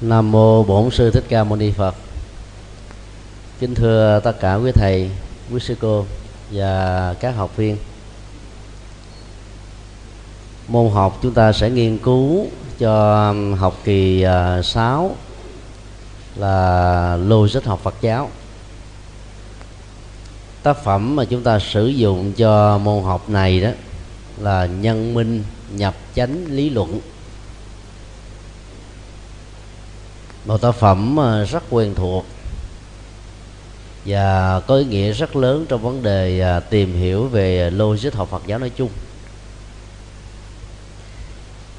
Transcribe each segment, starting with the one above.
Nam mô Bổn sư Thích Ca Mâu Ni Phật. Kính thưa tất cả quý thầy, quý sư cô và các học viên. Môn học chúng ta sẽ nghiên cứu cho học kỳ à, 6 là logic học Phật giáo. Tác phẩm mà chúng ta sử dụng cho môn học này đó là nhân minh nhập chánh lý luận một tác phẩm ờ, rất quen thuộc và có ý nghĩa rất lớn trong vấn đề ờ, tìm hiểu về logic học Phật giáo nói chung.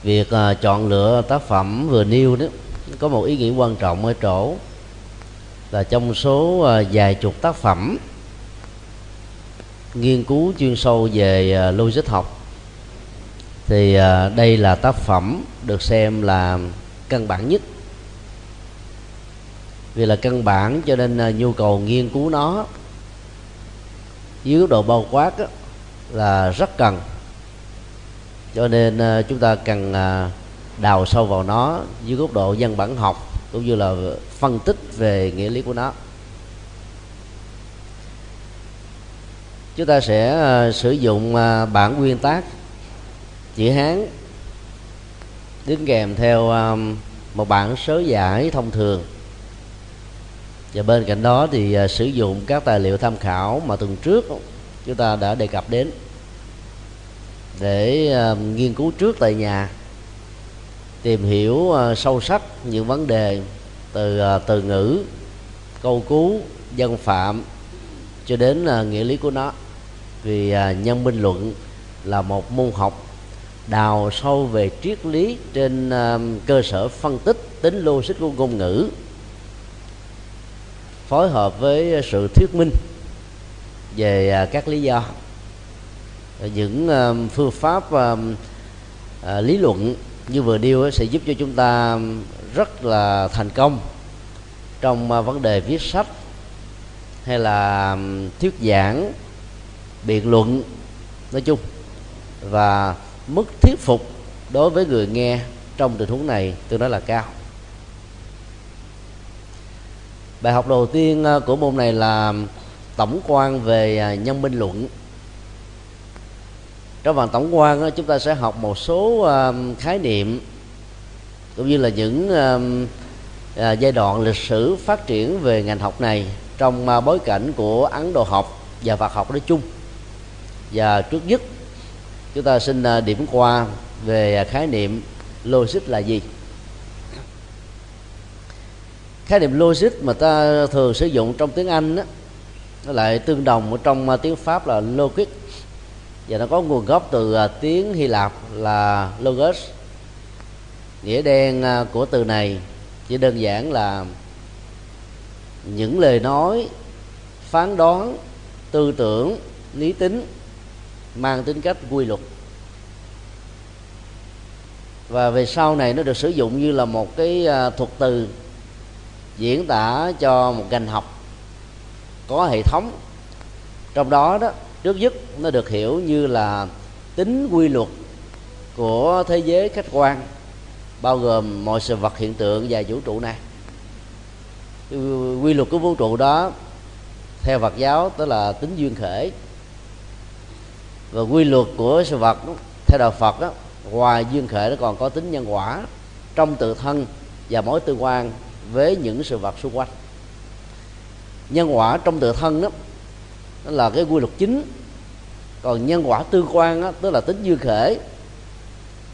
Việc ờ, chọn lựa tác phẩm vừa nêu đó có một ý nghĩa quan trọng ở chỗ là trong số vài chục tác phẩm nghiên cứu chuyên sâu về logic học thì đây là tác phẩm được xem là căn bản nhất vì là căn bản cho nên à, nhu cầu nghiên cứu nó dưới góc độ bao quát đó, là rất cần. Cho nên à, chúng ta cần à, đào sâu vào nó dưới góc độ văn bản học cũng như là phân tích về nghĩa lý của nó. Chúng ta sẽ sử dụng bản nguyên tác chữ hán đứng kèm theo một bản sớ giải thông thường và bên cạnh đó thì à, sử dụng các tài liệu tham khảo mà tuần trước chúng ta đã đề cập đến để à, nghiên cứu trước tại nhà, tìm hiểu à, sâu sắc những vấn đề từ từ ngữ, câu cú, dân phạm cho đến nghĩa lý của nó. Vì nhân minh luận là một môn học đào sâu về triết lý trên cơ sở phân tích tính logic của ngôn ngữ phối hợp với ờ, sự thuyết minh về ờ, các lý do, những ờ, phương pháp lý luận như vừa điêu sẽ giúp cho chúng ta rất là thành công trong vấn đề viết sách hay là thuyết giảng, biện luận, nói chung. Và mức thuyết phục đối với người nghe trong tình huống này tôi nói là cao bài học đầu tiên ờ, của môn này là tổng quan về ờ, nhân minh luận. Trong phần tổng quan chúng ta sẽ học một số ờ, khái niệm cũng như là những giai đoạn lịch sử phát triển về ngành học này trong bối cảnh của ấn độ học và phật học nói chung. Và trước nhất, chúng ta xin điểm qua về khái niệm logic là gì? Khái niệm logic mà ta thường sử dụng trong tiếng anh đó, nó lại tương đồng ở trong à, tiếng pháp là logic. Và nó có nguồn gốc từ à, tiếng hy lạp là logos nghĩa đen à, của từ này. Chỉ đơn giản là những lời nói phán đoán tư tưởng lý tính mang tính cách quy luật. Và về sau này nó được sử dụng như là một cái thuật từ diễn tả cho một ngành học có hệ thống. Trong đó đó trước nhất nó được hiểu như là tính quy luật của thế giới khách quan bao gồm mọi sự vật hiện tượng và vũ trụ này. Quy luật của vũ trụ đó theo Phật giáo tức là tính duyên khởi và quy luật của sự vật theo đạo Phật đó, ngoài duyên khởi nó còn có tính nhân quả. Trong tự thân và mối tương quan với những sự vật xung quanh. Nhân quả trong tự thân đó đó là cái quy luật chính. Còn nhân quả tương quan đó, tức là tính dư khể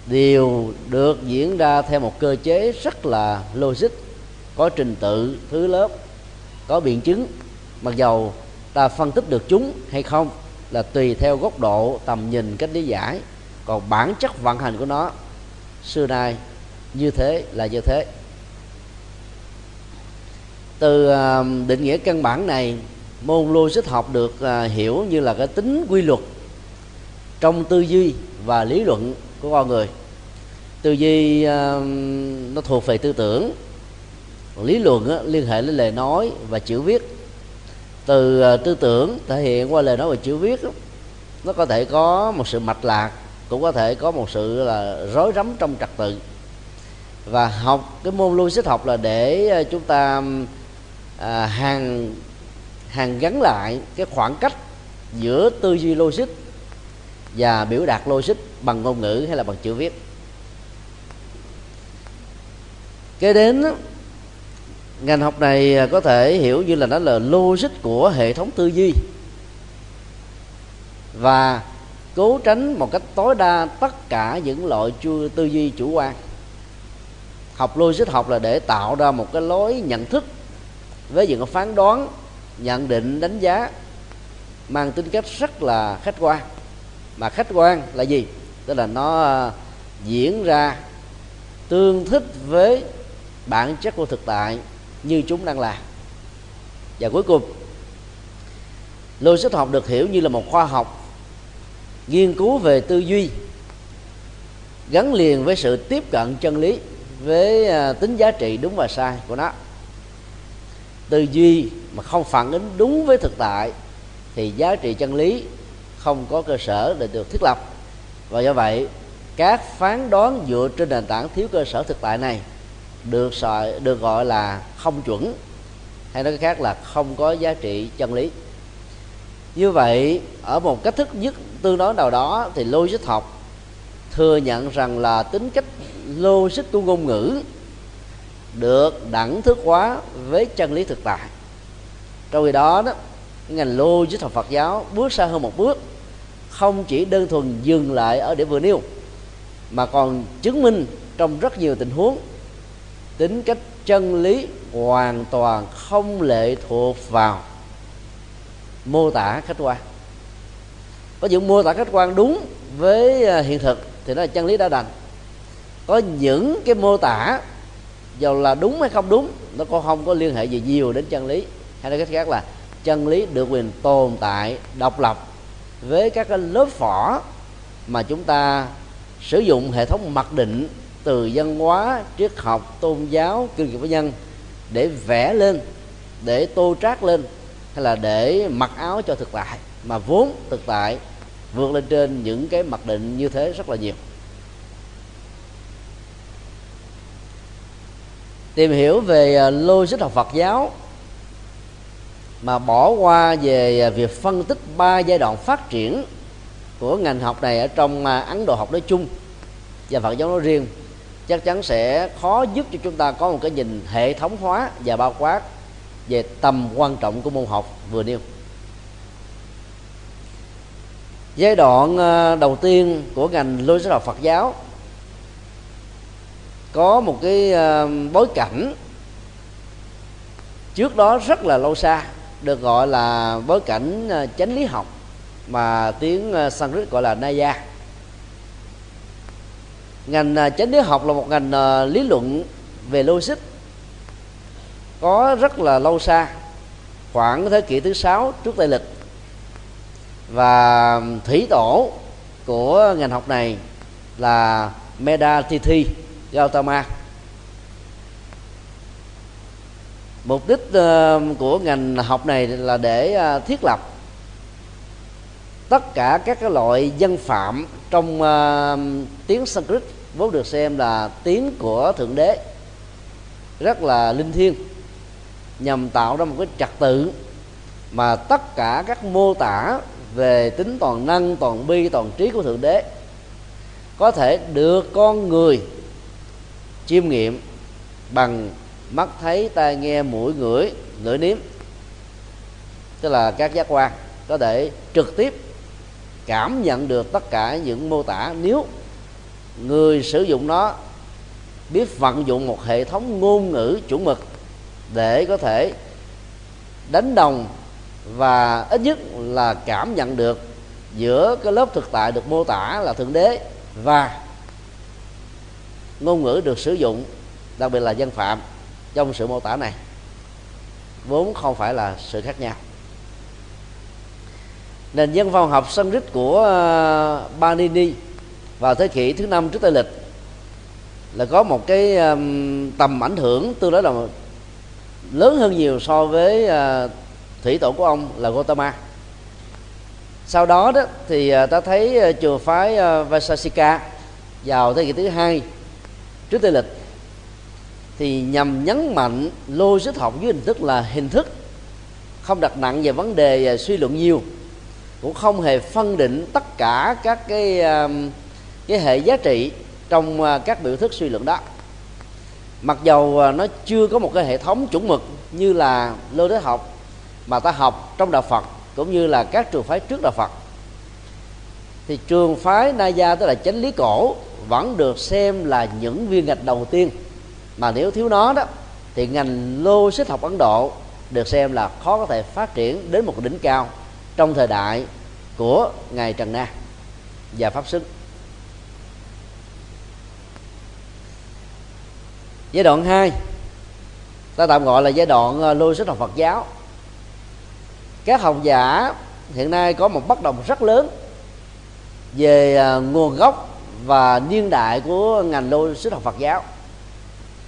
đều được diễn ra theo một cơ chế rất là logic. Có trình tự thứ lớp có biện chứng mặc dầu ta phân tích được chúng hay không là tùy theo góc độ tầm nhìn cách lý giải. Còn bản chất vận hành của nó xưa nay như thế là như thế từ ờ, định nghĩa căn bản này, môn logic học được ờ, hiểu như là cái tính quy luật trong tư duy và lý luận của con người. Tư duy ờ, nó thuộc về tư tưởng lý luận liên hệ đến lời nói và chữ viết. Từ tư tưởng thể hiện qua lời nói và chữ viết nó có thể có một sự mạch lạc, cũng có thể có một sự là rối rắm trong trật tự. Và học cái môn logic học là để chúng ta à, hàng hàng gắn lại cái khoảng cách giữa tư duy logic và biểu đạt logic bằng ngôn ngữ hay là bằng chữ viết. Kế đến ngành học này có thể hiểu như là nó là logic của hệ thống tư duy và cố tránh một cách tối đa tất cả những loại tư duy chủ quan. Học logic học là để tạo ra một cái lối nhận thức với những phán đoán, nhận định, đánh giá, mang tính cách rất là khách quan. Mà khách quan là gì? Tức là nó à, diễn ra tương thích với bản chất của thực tại như chúng đang là và cuối cùng logic học được hiểu như là một khoa học nghiên cứu về tư duy, gắn liền với sự tiếp cận chân lý, với à, tính giá trị đúng và sai của nó tư duy mà không phản ứng đúng với thực tại thì giá trị chân lý không có cơ sở để được thiết lập. Và do vậy, các phán đoán dựa trên nền tảng thiếu cơ sở thực tại này được gọi được gọi là không chuẩn, hay nói cách khác là không có giá trị chân lý. Như vậy, ở một cách thức nhất tương đối nào đó thì logic học thừa nhận rằng là tính cách logic của ngôn ngữ được đẳng thức hóa với chân lý thực tại. Trong khi đó đó ngành logic học Phật giáo bước xa hơn một bước, không chỉ đơn thuần dừng lại ở điểm vừa nêu, mà còn chứng minh trong rất nhiều tình huống, tính cách chân lý hoàn toàn không lệ thuộc vào mô tả khách quan. Có những mô tả khách quan đúng với à, hiện thực thì nó là chân lý đã đành. Có những cái mô tả dù là đúng hay không đúng, nó cũng không có liên hệ gì nhiều đến chân lý. Hay nói cách khác là, chân lý được quyền tồn tại, độc lập với các cái lớp vỏ mà chúng ta sử dụng hệ thống mặc định từ văn hóa, triết học, tôn giáo, kinh nghiệm cá nhân để vẽ lên, để tô trát lên, hay là để mặc áo cho thực tại. Mà vốn thực tại vượt lên trên những cái mặc định như thế rất là nhiều. Tìm hiểu về à, logic học Phật giáo, mà bỏ qua về à, việc phân tích ba giai đoạn phát triển của ngành học này ở trong à, Ấn Độ học nói chung và Phật giáo nói riêng. Chắc chắn sẽ khó giúp cho chúng ta có một cái nhìn hệ thống hóa và bao quát về tầm quan trọng của môn học vừa nêu. Giai đoạn đầu tiên của ngành logic học Phật giáo có một cái ờ, bối cảnh trước đó rất là lâu xa, được gọi là bối cảnh ờ, chánh lý học mà tiếng ờ, Sanskrit gọi là Naya. Ngành chánh lý học là một ngành lý luận về logic, có rất là lâu xa, khoảng thế kỷ thứ sáu trước tây lịch. Và thủy tổ của ngành học này là Medatithi Gautama mục đích ờ, của ngành học này là để ờ, thiết lập tất cả các cái loại dân phạm trong ờ, tiếng Sanskrit. Vốn được xem là tiếng của thượng đế, rất là linh thiêng, nhằm tạo ra một cái trật tự mà tất cả các mô tả về tính toàn năng, toàn bi, toàn trí của thượng đế có thể được con người chiêm nghiệm bằng mắt thấy, tai nghe, mũi, ngửi, lưỡi nếm. Tức là các giác quan có thể trực tiếp cảm nhận được tất cả những mô tả. Nếu người sử dụng nó, biết vận dụng một hệ thống ngôn ngữ chuẩn mực để có thể đánh đồng và ít nhất là cảm nhận được giữa cái lớp thực tại được mô tả là thượng đế và ngôn ngữ được sử dụng đặc biệt là dân phạm trong sự mô tả này. Vốn không phải là sự khác nhau. Nền dân văn học Sanskrit của ờ, Banini vào thế kỷ thứ năm trước tây lịch là có một cái tầm ảnh hưởng tương đối là lớn hơn nhiều so với ờ, thủy tổ của ông là Gotama sau đó đó thì ờ, ta thấy ờ, chùa phái Vaisasika vào thế kỷ thứ hai trước tây lịch thì nhằm nhấn mạnh logic học dưới hình thức là hình thức, không đặt nặng về vấn đề về suy luận nhiều, cũng không hề phân định tất cả các cái à, cái hệ giá trị trong à, các biểu thức suy luận đó. Mặc dầu nó chưa có một cái hệ thống chuẩn mực như là lô đế học mà ta học trong đạo Phật, cũng như là các trường phái trước đạo Phật thì trường phái Naya, tức là chánh lý cổ, vẫn được xem là những viên gạch đầu tiên. Mà nếu thiếu nó đó, thì ngành logic học Ấn Độ được xem là khó có thể phát triển đến một đỉnh cao trong thời đại của ngài Trần Na và pháp sức giai đoạn 2 ta tạm gọi là giai đoạn ờ, lôi logic học Phật giáo. Các học giả hiện nay có một bất đồng rất lớn về à, nguồn gốc và niên đại của ngành logic học Phật giáo.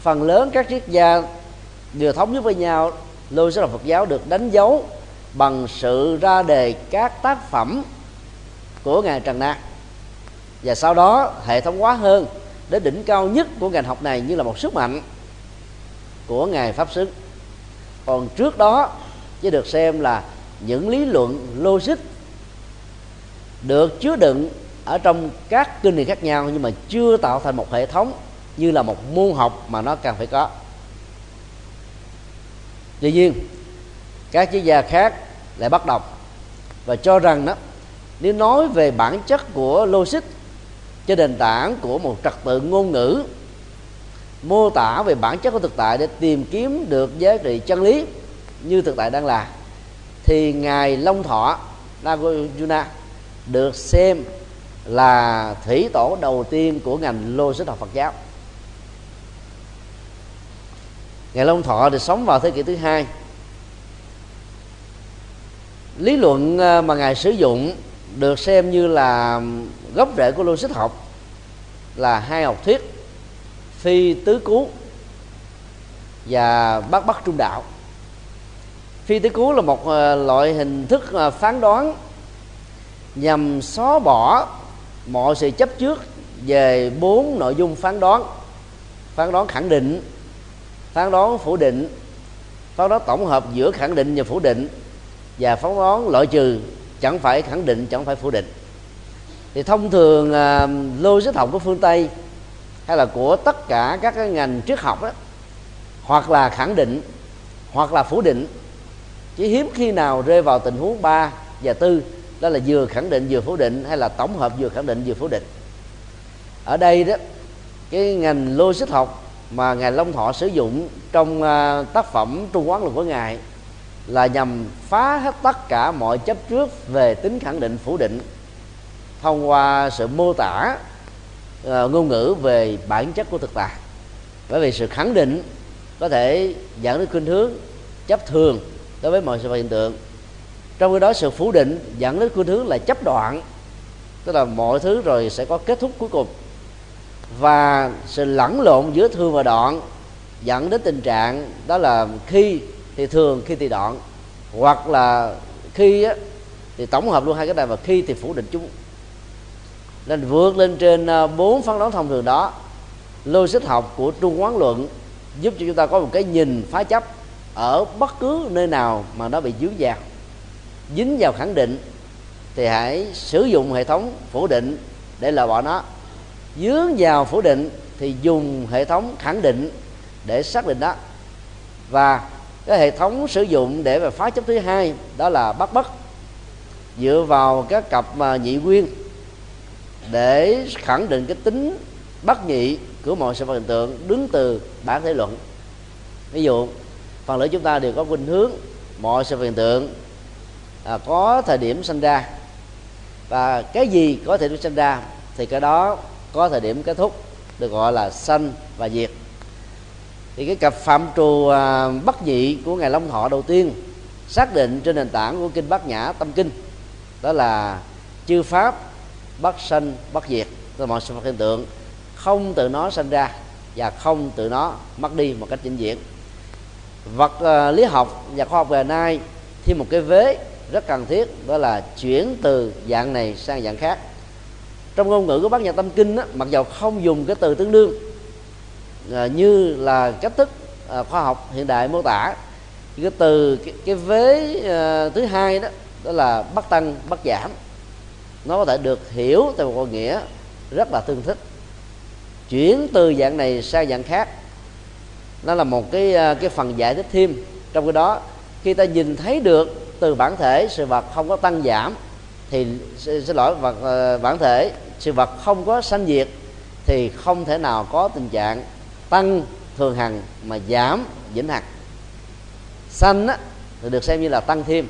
Phần lớn các triết gia đều thống nhất với nhau logic học Phật giáo được đánh dấu bằng sự ra đề các tác phẩm của ngài Trần Na và sau đó, hệ thống hóa hơn đến đỉnh cao nhất của ngành học này như là một sức mạnh của ngài pháp sư còn trước đó, chỉ được xem là những lý luận logic được chứa đựng ở trong các kinh điển khác nhau nhưng mà chưa tạo thành một hệ thống như là một môn học mà nó cần phải có. Tuy nhiên, các chuyên gia khác lại bắt đầu và cho rằng đó, nếu nói về bản chất của logic trên nền tảng của một trật tự ngôn ngữ, mô tả về bản chất của thực tại để tìm kiếm được giá trị chân lý như thực tại đang là, thì ngài long thọ Nagarjuna được xem là thủy tổ đầu tiên của ngành logic học Phật giáo. Ngài long thọ thì sống vào thế kỷ thứ hai. Lý luận ờ, mà ngài sử dụng được xem như là gốc rễ của logic học là hai học thuyết, phi tứ cú và bát bắc trung đạo. Phi tứ cú là một ờ, loại hình thức ờ, phán đoán nhằm xóa bỏ mọi sự chấp trước về bốn nội dung phán đoán. Phán đoán khẳng định phán đoán phủ định phán đoán tổng hợp giữa khẳng định và phủ định và phán đoán loại trừ chẳng phải khẳng định chẳng phải phủ định. Thì thông thường à, uh, logic học của phương tây hay là của tất cả các cái ngành triết học đó hoặc là khẳng định hoặc là phủ định chỉ hiếm khi nào rơi vào tình huống 3 và tư đó là vừa khẳng định vừa phủ định hay là tổng hợp vừa khẳng định vừa phủ định. Ở đây đó cái ngành logic học mà ngài Long Thọ sử dụng trong à, tác phẩm Trung Quán Luận của ngài là nhằm phá hết tất cả mọi chấp trước về tính khẳng định phủ định thông qua sự mô tả uh, ngôn ngữ về bản chất của thực tại. Bởi vì sự khẳng định có thể dẫn đến khuynh hướng chấp thường đối với mọi sự vật hiện tượng trong khi đó sự phủ định dẫn đến khuynh hướng là chấp đoạn tức là mọi thứ rồi sẽ có kết thúc cuối cùng. Và sự lẫn lộn giữa thường và đoạn dẫn đến tình trạng đó là khi thì thường khi thì đoạn. Hoặc là khi á, thì tổng hợp luôn hai cái này và khi thì phủ định chúng. Nên vượt lên trên à, bốn phán đoán thông thường đó logic học của trung quán luận giúp cho chúng ta có một cái nhìn phá chấp ở bất cứ nơi nào mà nó bị dướng vào dính vào khẳng định thì hãy sử dụng hệ thống phủ định để loại bỏ nó. Dướng vào phủ định thì dùng hệ thống khẳng định để xác định đó và cái hệ thống sử dụng để mà phá chấp thứ hai đó là bắt bất dựa vào các cặp mà nhị nguyên để khẳng định cái tính bất nhị của mọi sự vật hiện tượng đứng từ bản thể luận. Ví dụ, phần lớn chúng ta đều có khuynh hướng mọi sự vật hiện tượng à, có thời điểm sinh ra. Và cái gì có thể điểm sinh ra thì cái đó có thời điểm kết thúc được gọi là sanh và diệt. Thì cái cặp phạm trù à, bất nhị của ngài long thọ đầu tiên xác định trên nền tảng của kinh bát nhã tâm kinh đó là chư pháp bất sanh bất diệt. Là mọi sự vật hiện tượng không tự nó sinh ra và không tự nó mất đi một cách vĩnh viễn. Vật uh, lý học và khoa học ngày nay thêm một cái vế rất cần thiết đó là chuyển từ dạng này sang dạng khác. Trong ngôn ngữ của bác nhà tâm kinh á, mặc dầu không dùng cái từ tương đương à, như là cách thức à, khoa học hiện đại mô tả cái từ cái, cái vế à, thứ hai đó đó là bắt tăng bắt giảm. Nó có thể được hiểu theo một nghĩa rất là tương thích. Chuyển từ dạng này sang dạng khác nó là một cái à, cái phần giải thích thêm. Trong cái đó khi ta nhìn thấy được từ bản thể sự vật không có tăng giảm thì xin lỗi vật ờ, bản thể sự vật không có sanh diệt thì không thể nào có tình trạng tăng thường hằng mà giảm vĩnh hằng. Sanh á, thì được xem như là tăng thêm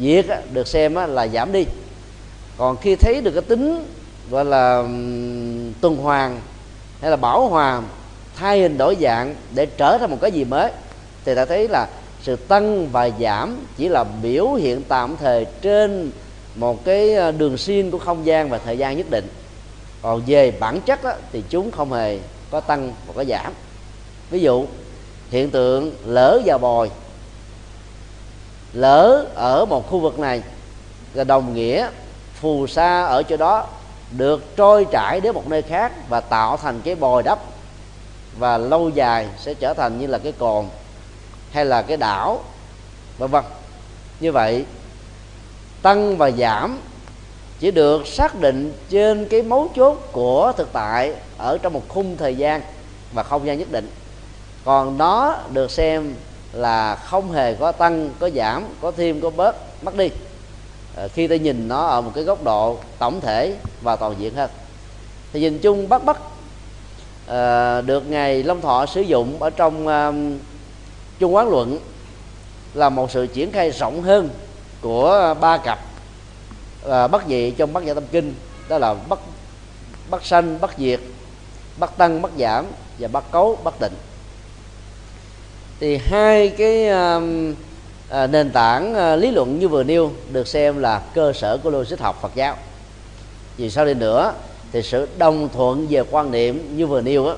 diệt á, được xem á, là giảm đi. Còn khi thấy được cái tính gọi là tuần hoàn hay là bảo hòa thay hình đổi dạng để trở thành một cái gì mới thì ta thấy là sự tăng và giảm chỉ là biểu hiện tạm thời trên một cái ờ, đường xuyên của không gian và thời gian nhất định. Còn về bản chất đó, thì chúng không hề có tăng và có giảm. Ví dụ hiện tượng lỡ và bồi. Lỡ ở một khu vực này là đồng nghĩa phù sa ở chỗ đó được trôi trải đến một nơi khác và tạo thành cái bồi đắp và lâu dài sẽ trở thành như là cái cồn hay là cái đảo vân vân. Như vậy tăng và giảm chỉ được xác định trên cái mấu chốt của thực tại ở trong một khung thời gian và không gian nhất định. Còn nó được xem là không hề có tăng có giảm có thêm có bớt mất đi. À, khi ta nhìn nó ở một cái góc độ tổng thể và toàn diện hơn. Thì nhìn chung bắt bắt à, được ngài long thọ sử dụng ở trong à, Chung quán luận là một sự triển khai rộng hơn của ba cặp à, bất dị trong bát nhã tâm kinh đó là bất bất sanh bất diệt bất tăng bất giảm và bất cấu bất định thì hai cái à, à, nền tảng à, lý luận như vừa nêu được xem là cơ sở của logic học Phật giáo. Vì sau đi nữa thì sự đồng thuận về quan niệm như vừa nêu á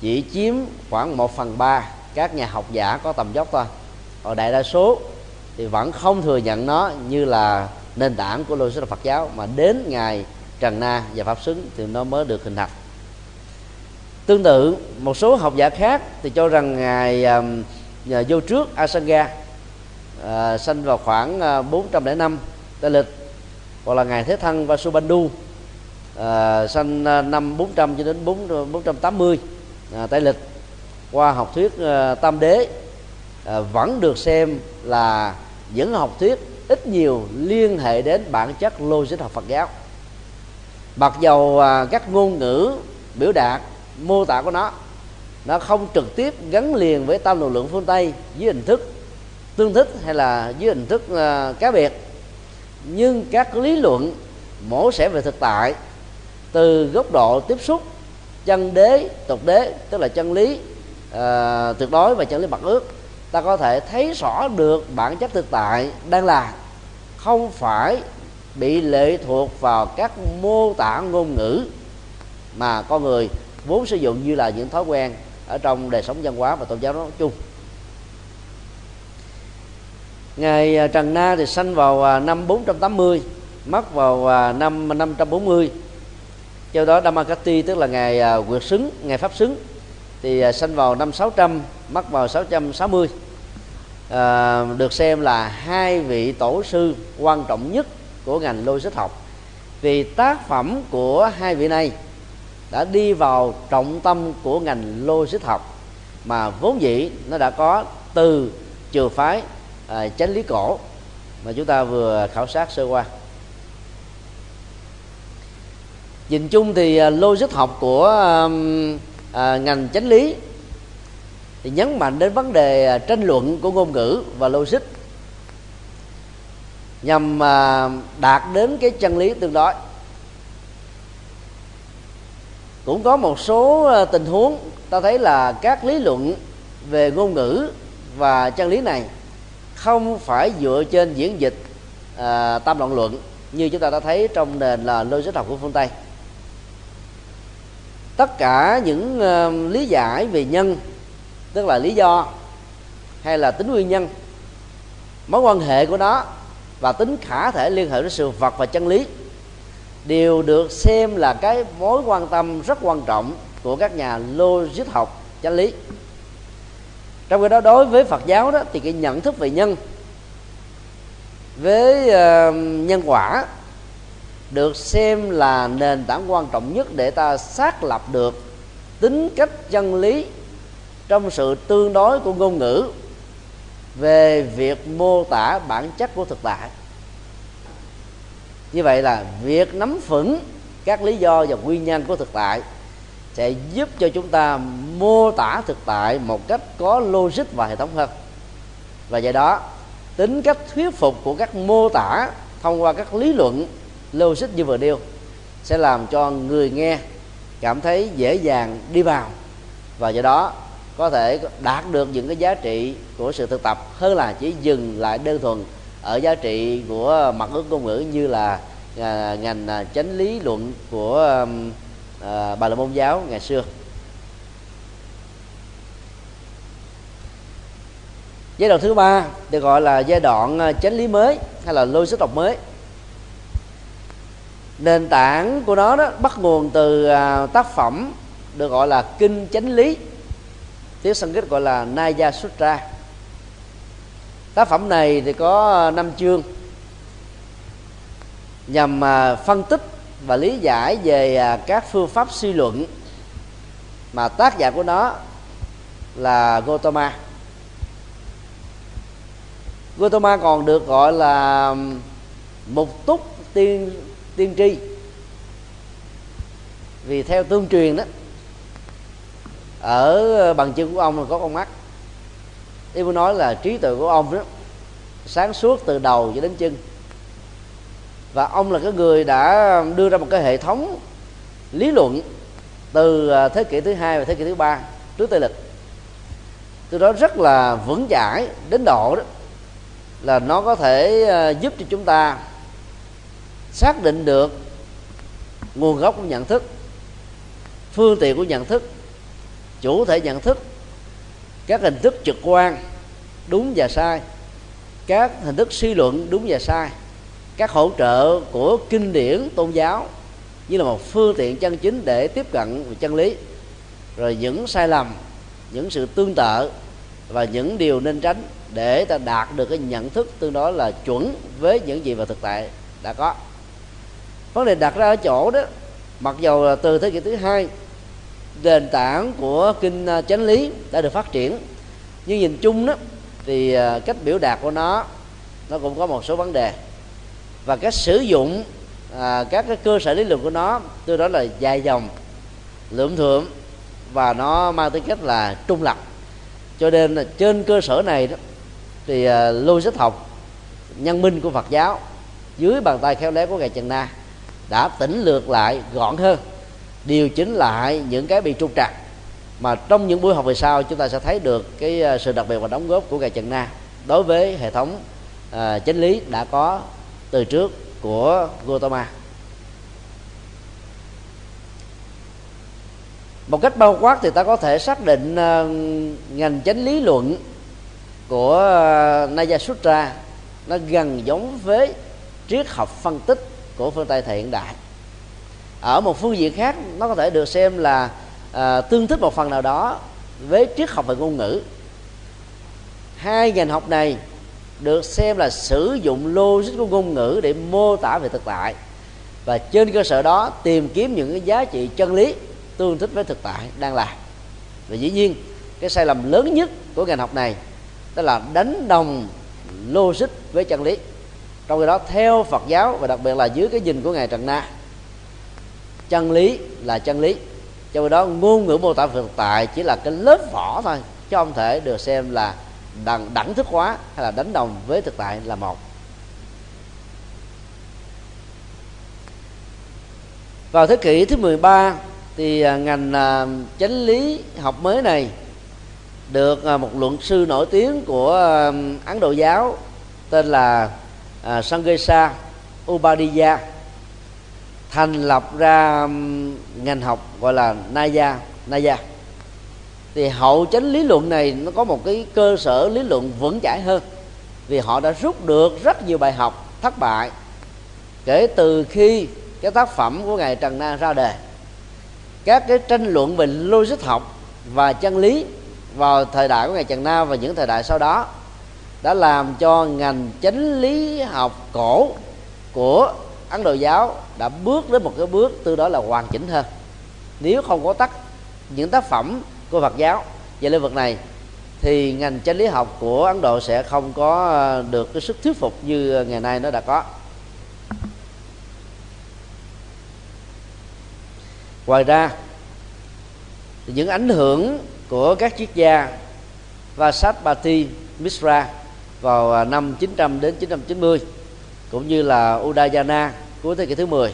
chỉ chiếm khoảng 1 phần ba các nhà học giả có tầm dốc thôi. Còn đại đa số thì vẫn không thừa nhận nó như là nền tảng của logic Phật giáo mà đến ngày Trần Na và Pháp Xứng thì nó mới được hình thành. Tương tự một số học giả khác thì cho rằng ngài nhà vô trước Asanga ờ, à, sinh vào khoảng ờ, 405 tây lịch hoặc là ngài Thế Thân Vasubandhu ờ, à, sinh năm 400 cho đến 4, 480 à, tây lịch qua học thuyết uh, tam đế uh, vẫn được xem là những học thuyết ít nhiều liên hệ đến bản chất logic học Phật giáo. Mặc dầu uh, các ngôn ngữ biểu đạt mô tả của nó nó không trực tiếp gắn liền với tam lực lượng phương tây dưới hình thức tương thích hay là dưới hình thức uh, cá biệt nhưng các lý luận mổ xẻ về thực tại từ góc độ tiếp xúc chân đế tục đế tức là chân lý uh, tuyệt đối và chân lý bậc ước. Ta có thể thấy rõ được bản chất thực tại đang là không phải bị lệ thuộc vào các mô tả ngôn ngữ mà con người vốn sử dụng như là những thói quen ở trong đời sống văn hóa và tôn giáo nói chung. Ngài à, Trần Na thì sanh vào à, năm 480 mất vào à, năm 540 do đó Damakati tức là ngày quyệt xứng ngày pháp xứng thì à, sanh vào năm 600 mất vào 660 à, được xem là hai vị tổ sư quan trọng nhất của ngành logic học. Vì tác phẩm của hai vị này đã đi vào trọng tâm của ngành logic học mà vốn dĩ nó đã có từ trường phái à, chánh lý cổ mà chúng ta vừa khảo sát sơ qua. Nhìn chung thì à, logic học của à, à, ngành chánh lý thì nhấn mạnh đến vấn đề à, tranh luận của ngôn ngữ và logic nhằm à, đạt đến cái chân lý tương đối. Cũng có một số à, tình huống ta thấy là các lý luận về ngôn ngữ và chân lý này không phải dựa trên diễn dịch à, tam đoạn luận như chúng ta đã thấy trong nền là logic học của phương tây tất cả những uh, lý giải về nhân tức là lý do hay là tính nguyên nhân mối quan hệ của nó và tính khả thể liên hệ với sự vật và chân lý đều được xem là cái mối quan tâm rất quan trọng của các nhà logic học chánh lý. Trong khi đó đối với Phật giáo đó thì cái nhận thức về nhân với uh, nhân quả được xem là nền tảng quan trọng nhất để ta xác lập được tính cách chân lý trong sự tương đối của ngôn ngữ về việc mô tả bản chất của thực tại. Như vậy là việc nắm vững các lý do và nguyên nhân của thực tại sẽ giúp cho chúng ta mô tả thực tại một cách có logic và hệ thống hơn. Và do đó, tính cách thuyết phục của các mô tả thông qua các lý luận logic như vừa nêu sẽ làm cho người nghe cảm thấy dễ dàng đi vào và do đó có thể đạt được những cái giá trị của sự thực tập hơn là chỉ dừng lại đơn thuần ở giá trị của mặt ước ngôn ngữ như là à, ngành à, chánh lý luận của à, bà la môn giáo ngày xưa. Giai đoạn thứ ba được gọi là giai đoạn à, chánh lý mới hay là logic học mới nền tảng của nó đó bắt nguồn từ à, tác phẩm được gọi là kinh chánh lý. Tiếng Sanskrit gọi là Naya Sutra. Tác phẩm này thì có à, năm chương nhằm à, phân tích và lý giải về các phương pháp suy luận mà tác giả của nó là Gotama Gotama còn được gọi là mục túc tiên tiên tri. Vì theo tương truyền đó, ở ờ, bằng chân của ông là có con mắt. Ý muốn nói là trí tuệ của ông đó, sáng suốt từ đầu cho đến chân. Và ông là cái người đã đưa ra một cái hệ thống lý luận từ ờ, thế kỷ thứ hai và thế kỷ thứ ba trước tây lịch. Từ đó rất là vững chãi đến độ đó, là nó có thể ờ, giúp cho chúng ta xác định được nguồn gốc của nhận thức, phương tiện của nhận thức, chủ thể nhận thức, các hình thức trực quan đúng và sai, các hình thức suy luận đúng và sai, các hỗ trợ của kinh điển tôn giáo như là một phương tiện chân chính để tiếp cận chân lý. Rồi những sai lầm, những sự tương tự và những điều nên tránh để ta đạt được cái nhận thức tương đối là chuẩn với những gì mà thực tại đã có vấn đề đặt ra ở chỗ đó mặc dầu là từ thế kỷ thứ hai nền tảng của kinh à, chánh lý đã được phát triển. Nhưng nhìn chung đó thì à, cách biểu đạt của nó nó cũng có một số vấn đề. Và cách sử dụng à, các cái cơ sở lý luận của nó tôi đó là dài dòng lượm thượng và nó mang tính cách là trung lập. Cho nên là trên cơ sở này đó thì à, logic học nhân minh của Phật giáo dưới bàn tay khéo léo của ngài Trần Na đã tỉnh lược lại gọn hơn. Điều chỉnh lại những cái bị trục trặc. Mà trong những buổi học về sau chúng ta sẽ thấy được cái à, sự đặc biệt và đóng góp của ngài Trần Na đối với hệ thống uh, chánh lý đã có từ trước của Gautama. Một cách bao quát thì ta có thể xác định uh, ngành chánh lý luận của uh, Naya Sutra nó gần giống với triết học phân tích của phương Tây thời hiện đại. Ở một phương diện khác nó có thể được xem là à, tương thích một phần nào đó với triết học về ngôn ngữ. Hai ngành học này được xem là sử dụng logic của ngôn ngữ để mô tả về thực tại và trên cơ sở đó tìm kiếm những cái giá trị chân lý tương thích với thực tại đang là. Và dĩ nhiên cái sai lầm lớn nhất của ngành học này đó là đánh đồng logic với chân lý trong khi đó theo Phật giáo và đặc biệt là dưới cái nhìn của ngài Trần Na chân lý là chân lý. Trong khi đó ngôn ngữ mô tả thực tại chỉ là cái lớp vỏ thôi chứ không thể được xem là đẳng, đẳng thức hóa hay là đánh đồng với thực tại là một. Vào thế kỷ thứ 13 thì à, ngành à, chánh lý học mới này được à, một luận sư nổi tiếng của Ấn Độ giáo tên là À, Sangesa Upadhyaya thành lập ra ngành học gọi là Naya Naya. Thì hậu chánh lý luận này nó có một cái cơ sở lý luận vững chãi hơn vì họ đã rút được rất nhiều bài học thất bại kể từ khi cái tác phẩm của ngài Trần Na ra đời. Các cái tranh luận về logic học và chân lý vào thời đại của ngài Trần Na và những thời đại sau đó đã làm cho ngành chánh lý học cổ của Ấn Độ giáo đã bước đến một cái bước từ đó là hoàn chỉnh hơn. Nếu không có tắt những tác phẩm của Phật giáo về lĩnh vực này, thì ngành chánh lý học của Ấn Độ sẽ không có ờ, được cái sức thuyết phục như ngày nay nó đã có. Ngoài ra, những ảnh hưởng của các triết gia và Vasapati Misra vào à, năm 900 đến 990 cũng như là Udayana cuối thế kỷ thứ 10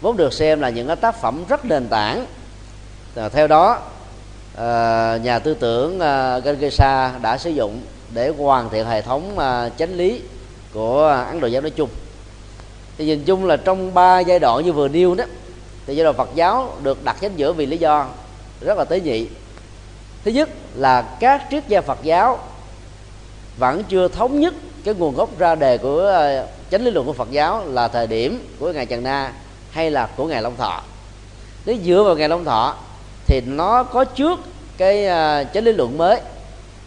vốn được xem là những tác phẩm rất nền tảng. À, theo đó à, nhà tư tưởng à, Ganesha đã sử dụng để hoàn thiện hệ thống à, chánh lý của Ấn Độ giáo nói chung. Thì nhìn chung là trong ba giai đoạn như vừa nêu đó thì giai đoạn Phật giáo được đặt chính giữa vì lý do rất là tế nhị. Thứ nhất là các triết gia Phật giáo vẫn chưa thống nhất cái nguồn gốc ra đề của ờ, chánh lý luận của Phật giáo là thời điểm của ngài Trần Na hay là của ngài Long Thọ. Nếu dựa vào ngài Long Thọ thì nó có trước cái ờ, chánh lý luận mới.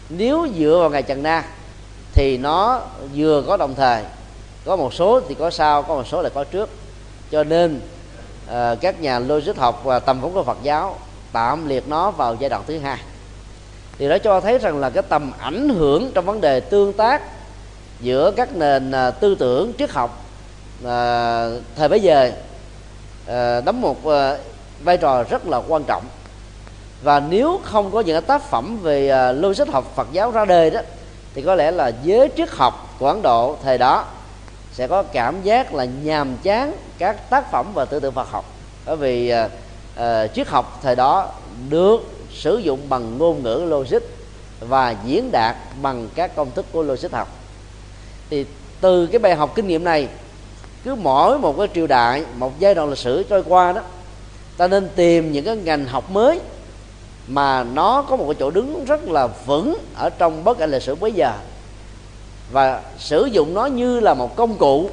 Nếu dựa vào ngài Trần Na thì nó vừa có đồng thời, có một số thì có sau, có một số lại có trước. Cho nên ờ, các nhà logic học và tâm vốn của Phật giáo tạm liệt nó vào giai đoạn thứ hai thì đó cho thấy rằng là cái tầm ảnh hưởng trong vấn đề tương tác giữa các nền à, tư tưởng triết học à, thời bấy giờ à, đóng một à, vai trò rất là quan trọng. Và nếu không có những tác phẩm về à, logic học Phật giáo ra đời đó thì có lẽ là giới triết học của Ấn Độ thời đó sẽ có cảm giác là nhàm chán các tác phẩm và tư tưởng Phật học. Bởi vì à, à, triết học thời đó được sử dụng bằng ngôn ngữ logic và diễn đạt bằng các công thức của logic học. Thì từ cái bài học kinh nghiệm này, cứ mỗi một cái triều đại, một giai đoạn lịch sử trôi qua đó, ta nên tìm những cái ngành học mới mà nó có một cái chỗ đứng rất là vững ở trong bất cả lịch sử bấy giờ và sử dụng nó như là một công cụ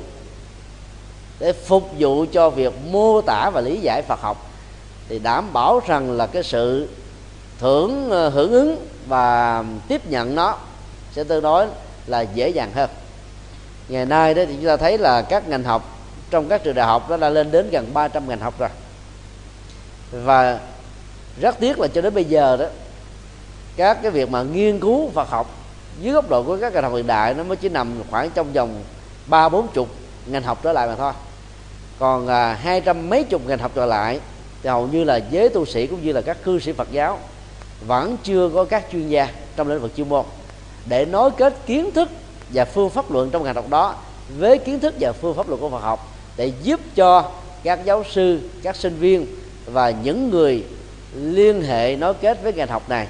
để phục vụ cho việc mô tả và lý giải Phật học. Thì đảm bảo rằng là cái sự thưởng ờ, hưởng ứng và tiếp nhận nó sẽ tương đối là dễ dàng hơn. Ngày nay đó thì chúng ta thấy là các ngành học, trong các trường đại học nó đã lên đến gần 300 ngành học rồi. Và rất tiếc là cho đến bây giờ đó, các cái việc mà nghiên cứu Phật học dưới góc độ của các ngành học hiện đại nó mới chỉ nằm khoảng trong vòng ba bốn chục ngành học trở lại mà thôi. Còn à, hai trăm mấy chục ngành học trở lại thì hầu như là giới tu sĩ cũng như là các cư sĩ Phật giáo vẫn chưa có các chuyên gia trong lĩnh vực chuyên môn để nối kết kiến thức và phương pháp luận trong ngành học đó với kiến thức và phương pháp luận của Phật học để giúp cho các giáo sư, các sinh viên và những người liên hệ nối kết với ngành học này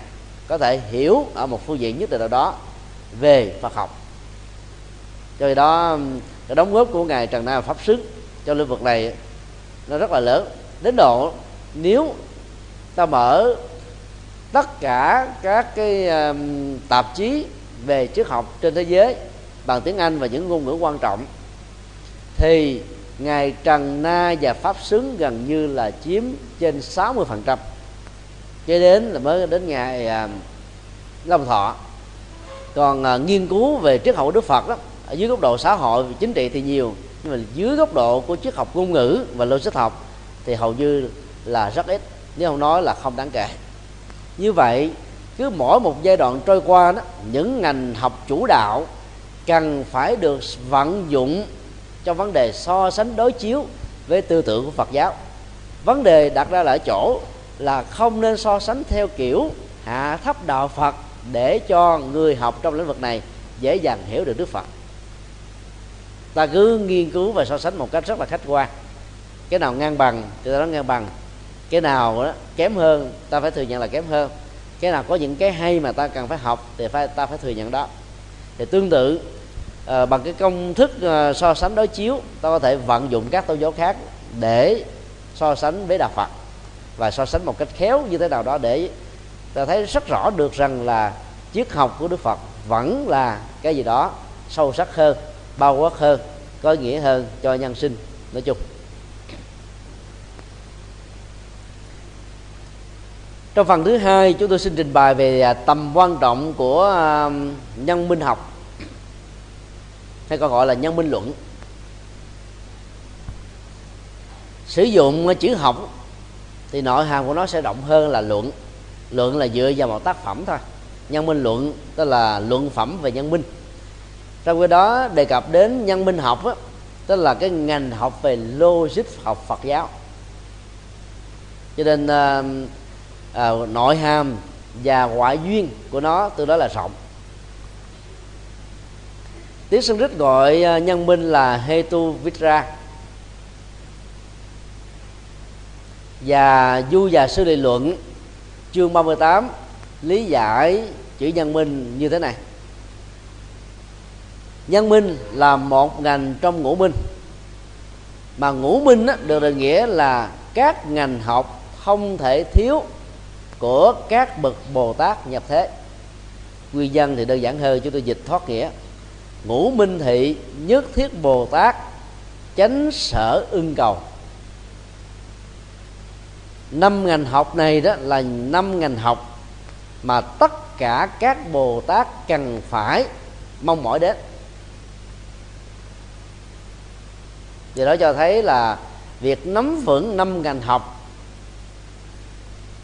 có thể hiểu ở một phương diện nhất định nào đó về Phật học. Cho đó cái đóng góp của ngài Trần Nam Pháp Sư cho lĩnh vực này nó rất là lớn đến độ nếu ta mở tất cả các cái um, tạp chí về triết học trên thế giới bằng tiếng Anh và những ngôn ngữ quan trọng thì ngài Trần Na và Pháp Xứng gần như là chiếm trên 60% cho đến là mới đến ngày uh, Long Thọ. Còn uh, nghiên cứu về triết học của Đức Phật đó ở dưới góc độ xã hội và chính trị thì nhiều nhưng mà dưới góc độ của triết học ngôn ngữ và logic học thì hầu như là rất ít nếu không nói là không đáng kể như vậy, cứ mỗi một giai đoạn trôi qua đó, những ngành học chủ đạo cần phải được vận dụng trong vấn đề so sánh đối chiếu với tư tưởng của Phật giáo. Vấn đề đặt ra là ở chỗ là không nên so sánh theo kiểu hạ thấp đạo Phật để cho người học trong lĩnh vực này dễ dàng hiểu được Đức Phật. Ta cứ nghiên cứu và so sánh một cách rất là khách quan. Cái nào ngang bằng thì ta nói ngang bằng cái nào đó kém hơn ta phải thừa nhận là kém hơn. Cái nào có những cái hay mà ta cần phải học thì phải ta phải thừa nhận đó. Thì tương tự à, bằng cái công thức à, so sánh đối chiếu ta có thể vận dụng các tôn giáo khác để so sánh với đạo phật và so sánh một cách khéo như thế nào đó để ta thấy rất rõ được rằng là triết học của đức phật vẫn là cái gì đó sâu sắc hơn bao quát hơn có nghĩa hơn cho nhân sinh. Nói chung. Trong phần thứ hai chúng tôi xin trình bày về à, tầm quan trọng của à, nhân minh học hay còn gọi là nhân minh luận. Sử dụng chữ học thì nội hàm của nó sẽ rộng hơn là luận. Luận là dựa vào một tác phẩm thôi. Nhân minh luận tức là luận phẩm về nhân minh. Trong cái đó đề cập đến nhân minh học á, tức là cái ngành học về logic học Phật giáo. Cho nên à, à, nội hàm và ngoại duyên của nó từ đó là rộng. Tiếng Sanskrit gọi ờ, nhân minh là Hetu Vitra và du và sư đề luận chương 38 lý giải chữ nhân minh như thế này. Nhân minh là một ngành trong ngũ minh. Mà ngũ minh được định nghĩa là các ngành học không thể thiếu của các bậc bồ tát nhập thế. Nguyên dân thì đơn giản hơn, chúng tôi dịch thoát nghĩa. Ngũ minh thị nhất thiết bồ tát chánh sở ưng cầu. Năm ngành học này đó là năm ngành học mà tất cả các bồ tát cần phải mong mỏi đến. Vì đó cho thấy là việc nắm vững năm ngành học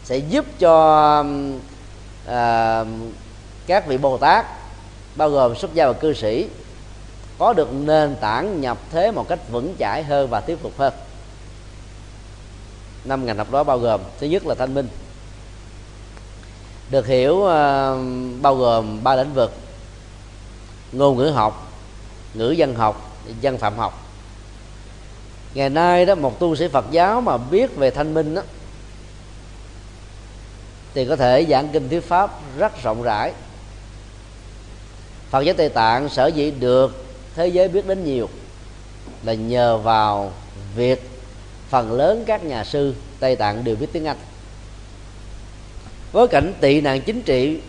sẽ giúp cho à, các vị bồ tát bao gồm xuất gia và cư sĩ có được nền tảng nhập thế một cách vững chãi hơn và tiếp tục hơn. Năm ngành học đó bao gồm thứ nhất là thanh minh. Được hiểu uh, bao gồm ba lĩnh vực ngôn ngữ học ngữ dân học dân phạm học. Ngày nay đó một tu sĩ phật giáo mà biết về thanh minh đó thì có thể giảng kinh thuyết pháp rất rộng rãi. Phật giáo tây tạng sở dĩ được thế giới biết đến nhiều là nhờ vào việc phần lớn các nhà sư tây tạng đều biết tiếng anh. Với cảnh tị nạn chính trị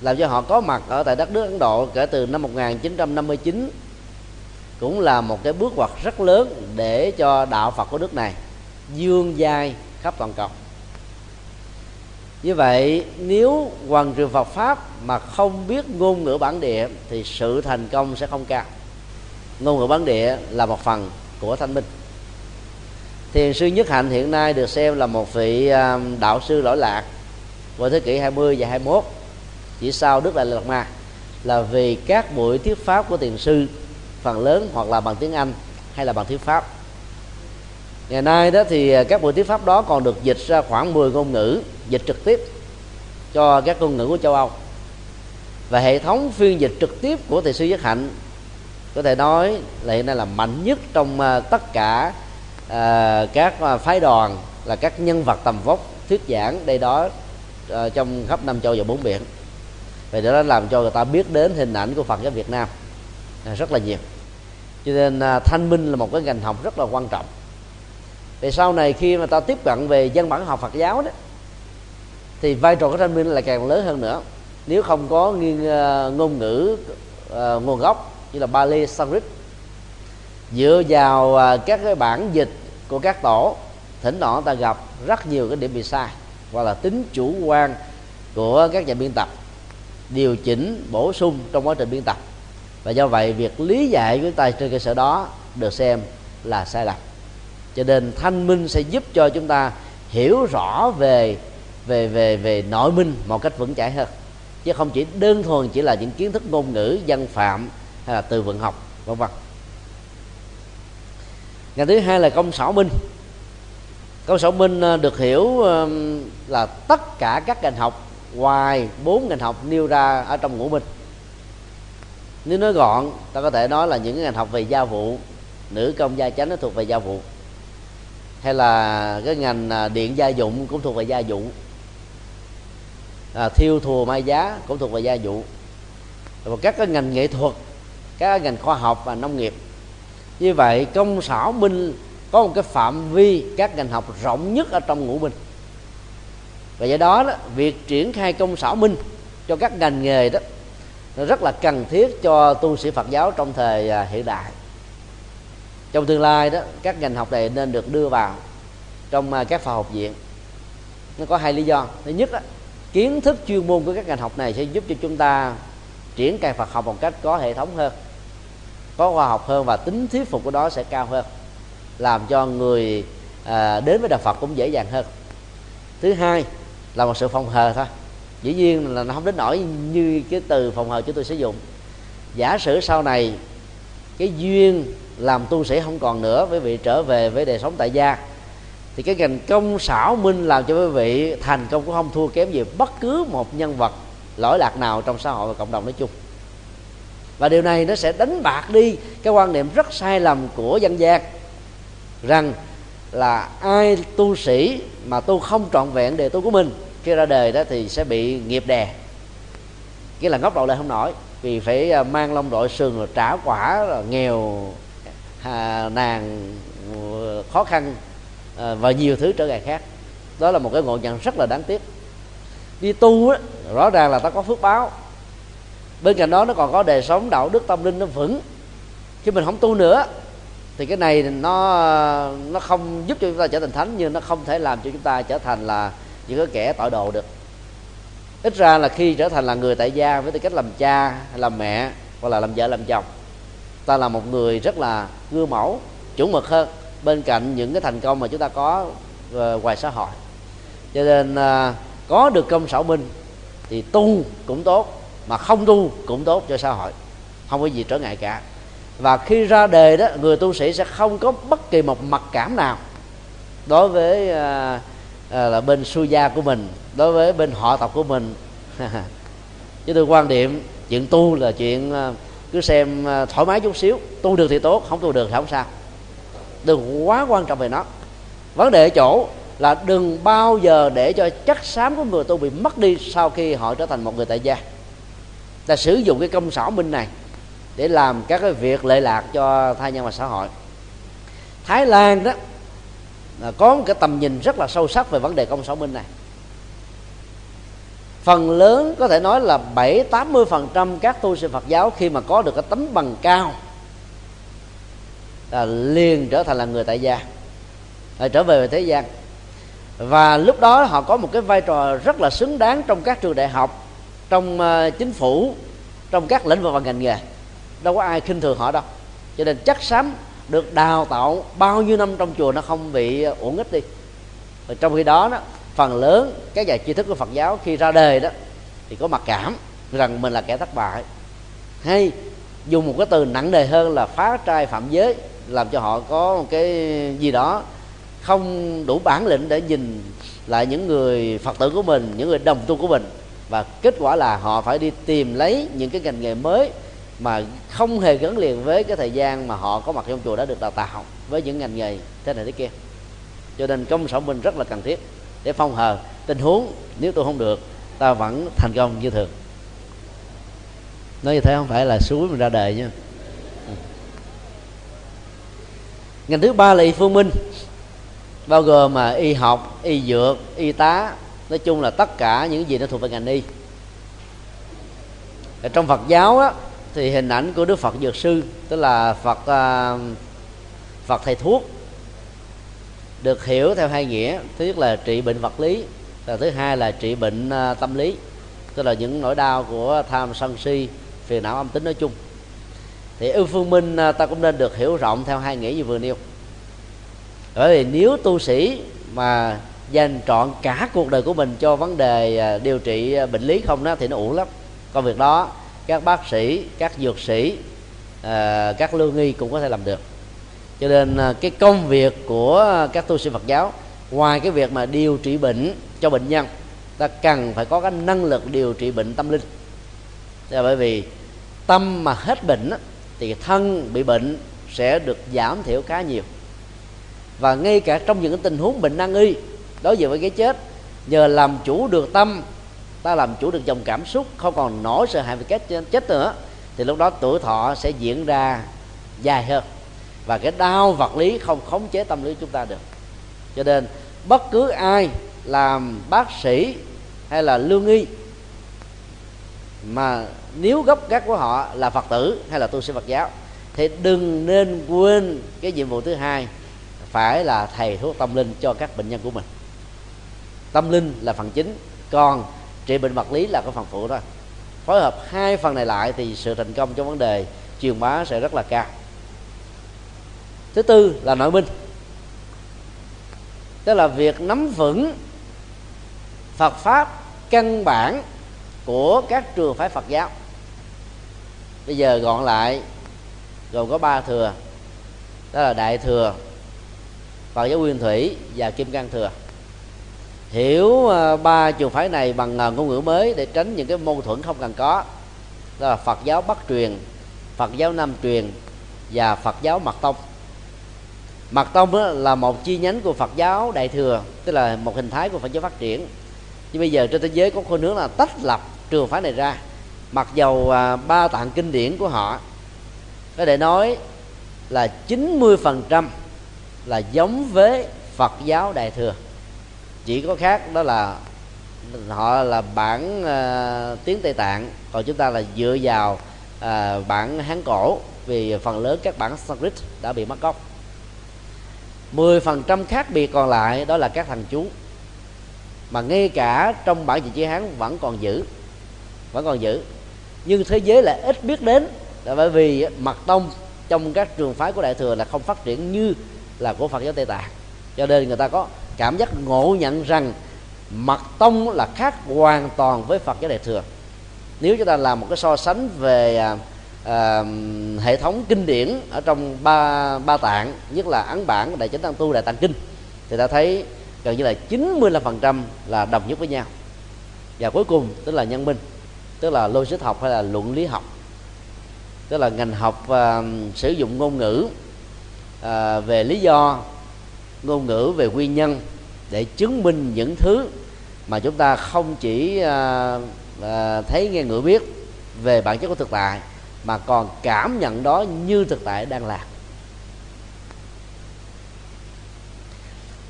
làm cho họ có mặt ở tại đất nước Ấn Độ kể từ năm 1959 cũng là một cái bước ngoặt rất lớn để cho đạo Phật của nước này dương dai khắp toàn cầu như vậy, nếu hoàn trường Phật pháp mà không biết ngôn ngữ bản địa, thì sự thành công sẽ không cao. Ngôn ngữ bản địa là một phần của thanh minh. Thiền sư nhất hạnh hiện nay được xem là một vị à, đạo sư lỗi lạc vào thế kỷ 20 và 21 chỉ sau Đức Đại Lạt Ma là vì các buổi thuyết pháp của thiền sư, phần lớn hoặc là bằng tiếng Anh hay là bằng thuyết pháp ngày nay đó thì à, các buổi thuyết pháp đó còn được dịch ra khoảng 10 ngôn ngữ dịch trực tiếp cho các ngôn ngữ của châu Âu. Và hệ thống phiên dịch trực tiếp của thầy sư giác Hạnh có thể nói là hiện nay là mạnh nhất trong à, tất cả à, các à, phái đoàn là các nhân vật tầm vóc thuyết giảng đây đó à, trong khắp năm châu và bốn biển. Và đó làm cho người ta biết đến hình ảnh của Phật giáo Việt Nam à, rất là nhiều. Cho nên à, thanh minh là một cái ngành học rất là quan trọng về sau này khi mà ta tiếp cận về dân bản học Phật giáo đó thì vai trò của thanh minh lại càng lớn hơn nữa. Nếu không có nghiên uh, ngôn ngữ uh, nguồn gốc như là Bali Sanskrit dựa vào uh, các cái bản dịch của các tổ thỉnh thoảng ta gặp rất nhiều cái điểm bị sai hoặc là tính chủ quan của các nhà biên tập điều chỉnh bổ sung trong quá trình biên tập. Và do vậy việc lý giải của ta trên cơ sở đó được xem là sai lầm cho nên thanh minh sẽ giúp cho chúng ta hiểu rõ về về về về nội minh một cách vững chãi hơn. Chứ không chỉ đơn thuần chỉ là những kiến thức ngôn ngữ dân phạm hay là từ vựng học, vân vân. Ngành thứ hai là công sở minh. Công sở minh ờ, được hiểu là tất cả các ngành học, ngoài bốn ngành học nêu ra ở trong ngũ minh. Nếu nói gọn, ta có thể nói là những ngành học về gia vụ, nữ công gia chánh nó thuộc về gia vụ hay là cái ngành à, điện gia dụng cũng thuộc về gia dụng, à, thiêu thùa mai giá cũng thuộc về gia dụng và các cái ngành nghệ thuật các ngành khoa học và nông nghiệp. Như vậy công xảo minh có một cái phạm vi các ngành học rộng nhất ở trong ngũ minh và do đó, đó việc triển khai công xảo minh cho các ngành nghề đó nó rất là cần thiết cho tu sĩ Phật giáo trong thời à, hiện đại trong tương lai đó các ngành học này nên được đưa vào trong à, các phòng học viện. Nó có hai lý do. Thứ nhất đó, kiến thức chuyên môn của các ngành học này sẽ giúp cho chúng ta triển khai Phật học một cách có hệ thống hơn có khoa học hơn và tính thuyết phục của đó sẽ cao hơn làm cho người à, đến với đạo Phật cũng dễ dàng hơn. Thứ hai là một sự phòng hờ thôi. Dĩ nhiên là nó không đến nổi như cái từ phòng hờ chúng tôi sử dụng. Giả sử sau này cái duyên làm tu sĩ không còn nữa với vị trở về với đời sống tại gia. Thì cái ngành công xảo minh làm cho quý vị thành công cũng không thua kém gì bất cứ một nhân vật lỗi lạc nào trong xã hội và cộng đồng nói chung. Và điều này nó sẽ đánh bạc đi cái quan niệm rất sai lầm của dân gian, rằng là ai tu sĩ mà tu không trọn vẹn đề tu của mình, khi ra đời đó thì sẽ bị nghiệp đè. Cái là ngóc đầu lên không nổi vì phải à, mang lông đội sườn rồi trả quả rồi nghèo à, nàng ừ, khó khăn à, và nhiều thứ trở ngại khác. Đó là một cái ngộ nhận rất là đáng tiếc. Đi tu á, rõ ràng là ta có phước báo. Bên cạnh đó nó còn có đời sống đạo đức tâm linh nó vững. Khi mình không tu nữa thì cái này nó nó không giúp cho chúng ta trở thành thánh nhưng nó không thể làm cho chúng ta trở thành là những cái kẻ tội đồ được ít ra là khi trở thành là người tại gia với tư cách làm cha làm mẹ hoặc là làm vợ làm chồng ta là một người rất là gương mẫu chuẩn mực hơn bên cạnh những cái thành công mà chúng ta có ờ, ngoài xã hội. Cho nên ờ, có được công sở minh thì tu cũng tốt mà không tu cũng tốt cho xã hội. Không có gì trở ngại cả. Và khi ra đề đó người tu sĩ sẽ không có bất kỳ một mặc cảm nào đối với à, à, là bên su gia của mình đối với bên họ tộc của mình. Chứ tôi quan điểm, chuyện tu là chuyện ờ, cứ xem ờ, thoải mái chút xíu. Tu được thì tốt, không tu được thì không sao. Đừng quá quan trọng về nó. Vấn đề ở chỗ là đừng bao giờ để cho chất xám của người tu bị mất đi sau khi họ trở thành một người tại gia. Ta sử dụng cái công xảo minh này để làm các cái việc lệ lạc cho thai nhân và xã hội. Thái lan đó, là có một cái tầm nhìn rất là sâu sắc về vấn đề công xảo minh này phần lớn có thể nói là bảy, tám mươi phần trăm các tu sĩ Phật giáo khi mà có được cái tấm bằng cao là liền trở thành là người tại gia là trở về thế gian. Và lúc đó họ có một cái vai trò rất là xứng đáng trong các trường đại học, trong ờ, chính phủ, trong các lĩnh vực và ngành nghề. Đâu có ai khinh thường họ đâu. Cho nên chắc xám được đào tạo bao nhiêu năm trong chùa nó không bị uổng ích đi. Và trong khi đó đó phần lớn các nhà tri thức của Phật giáo khi ra đời đó, thì có mặc cảm rằng mình là kẻ thất bại. Hay dùng một cái từ nặng nề hơn là phá trai phạm giới, làm cho họ có một cái gì đó không đủ bản lĩnh để nhìn lại những người phật tử của mình, những người đồng tu của mình. Và kết quả là họ phải đi tìm lấy những cái ngành nghề mới mà không hề gắn liền với cái thời gian mà họ có mặt trong chùa đã được đào tạo, với những ngành nghề thế này thế kia. Cho nên công sở mình rất là cần thiết để phong hờ tình huống. Nếu tôi không được ta vẫn thành công như thường. Nói như thế không phải là suối mình ra đời nha. Ngành thứ ba là y phương minh bao gồm mà y học y dược y tá. Nói chung là tất cả những gì nó thuộc về ngành y. Ở trong phật giáo á, thì hình ảnh của đức phật dược sư tức là phật à, phật thầy thuốc được hiểu theo hai nghĩa. Thứ nhất là trị bệnh vật lý, và thứ hai là trị bệnh à, tâm lý, tức là những nỗi đau của tham sân si, phiền não âm tính nói chung. Thì ưu phương minh à, ta cũng nên được hiểu rộng theo hai nghĩa như vừa nêu. Bởi vì nếu tu sĩ mà dành trọn cả cuộc đời của mình cho vấn đề à, điều trị bệnh lý không đó thì nó uổng lắm. Công việc đó các bác sĩ, các dược sĩ các lương nghi cũng có thể làm được cho nên à, cái công việc của các tu sĩ Phật giáo, ngoài cái việc mà điều trị bệnh cho bệnh nhân, ta cần phải có cái năng lực điều trị bệnh tâm linh. Là bởi vì tâm mà hết bệnh thì thân bị bệnh sẽ được giảm thiểu khá nhiều. Và ngay cả trong những tình huống bệnh nan y, đối diện với cái chết, nhờ làm chủ được tâm, ta làm chủ được dòng cảm xúc, không còn nổi sợ hãi về cái chết nữa, thì lúc đó tuổi thọ sẽ diễn ra dài hơn và cái đau vật lý không khống chế tâm lý chúng ta được. Cho nên, bất cứ ai làm bác sĩ hay là lương y, mà nếu gốc gác của họ là phật tử hay là tu sĩ phật giáo, thì đừng nên quên cái nhiệm vụ thứ hai, phải là thầy thuốc tâm linh cho các bệnh nhân của mình. Tâm linh là phần chính, còn trị bệnh vật lý là cái phần phụ thôi. Phối hợp hai phần này lại thì sự thành công trong vấn đề truyền bá sẽ rất là cao thứ tư là nội minh. Tức là việc nắm vững Phật pháp căn bản của các trường phái Phật giáo. Bây giờ gọn lại, gồm có ba thừa. Đó là đại thừa, Phật giáo nguyên thủy và kim cang thừa. Hiểu ờ, ba trường phái này bằng ngôn ngữ mới để tránh những cái mâu thuẫn không cần có. Đó là Phật giáo Bắc truyền, Phật giáo Nam truyền và Phật giáo Mật tông. Mật tông là một chi nhánh của Phật giáo Đại thừa tức là một hình thái của Phật giáo phát triển. Nhưng bây giờ trên thế giới có khuynh hướng là tách lập trường phái này ra mặc dầu à, ba tạng kinh điển của họ. Có thể nói là 90% là giống với Phật giáo Đại thừa. Chỉ có khác đó là họ là bản uh, tiếng Tây Tạng còn chúng ta là dựa vào uh, bản Hán cổ vì phần lớn các bản Sanskrit đã bị mất gốc. 10% khác biệt còn lại, đó là các thằng chú. Mà ngay cả trong bản dịch chữ hán vẫn còn giữ, vẫn còn giữ. Nhưng thế giới lại ít biết đến, là bởi vì mật tông trong các trường phái của đại thừa là không phát triển như là của phật giáo tây tạng. Cho nên người ta có cảm giác ngộ nhận rằng mật tông là khác hoàn toàn với phật giáo đại thừa. Nếu chúng ta làm một cái so sánh về à, à, hệ thống kinh điển ở trong ba ba tạng nhất là ấn bản đại chánh tăng tu đại tạng kinh thì ta thấy gần như là 95% là đồng nhất với nhau. Và cuối cùng tức là nhân minh tức là logic học hay là luận lý học tức là ngành học à, sử dụng ngôn ngữ à, về lý do ngôn ngữ về nguyên nhân để chứng minh những thứ mà chúng ta không chỉ à, à, thấy nghe ngữ biết về bản chất của thực tại mà còn cảm nhận đó như thực tại đang là.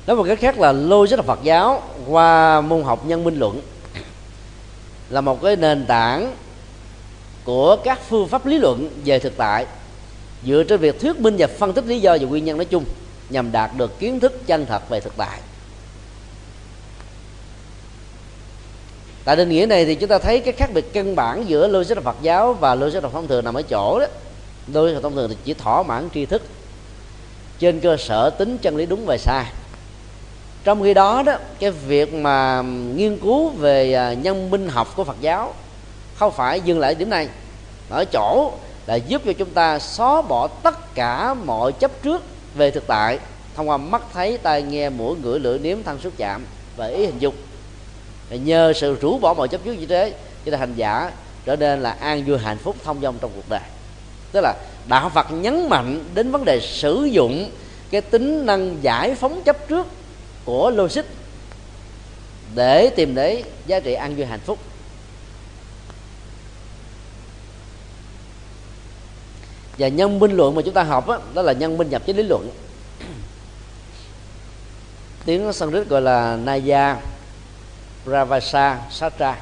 nói một cách khác là logic Phật giáo qua môn học nhân minh luận là một cái nền tảng của các phương pháp lý luận về thực tại dựa trên việc thuyết minh và phân tích lý do và nguyên nhân nói chung nhằm đạt được kiến thức chân thật về thực tại tại định nghĩa này thì chúng ta thấy cái khác biệt căn bản giữa logic Phật giáo và logic thông thường nằm ở chỗ đó. Logic thông thường thì chỉ thỏa mãn tri thức, trên cơ sở tính chân lý đúng và sai. Trong khi đó đó, cái việc mà nghiên cứu về à, nhân minh học của Phật giáo không phải dừng lại điểm này ở chỗ là giúp cho chúng ta xóa bỏ tất cả mọi chấp trước về thực tại, thông qua mắt thấy, tai nghe, mũi, ngửi, lưỡi, nếm thân xúc chạm và ý hình dung nhờ sự rũ bỏ mọi chấp trước như thế cho nên hành giả trở nên là an vui hạnh phúc thông dong trong cuộc đời. Tức là đạo Phật nhấn mạnh đến vấn đề sử dụng cái tính năng giải phóng chấp trước của logic để tìm đến giá trị an vui hạnh phúc. Và nhân minh luận mà chúng ta học đó, đó là nhân minh nhập với lý luận. Tiếng Sanskrit gọi là Naya. Ravasa Satra.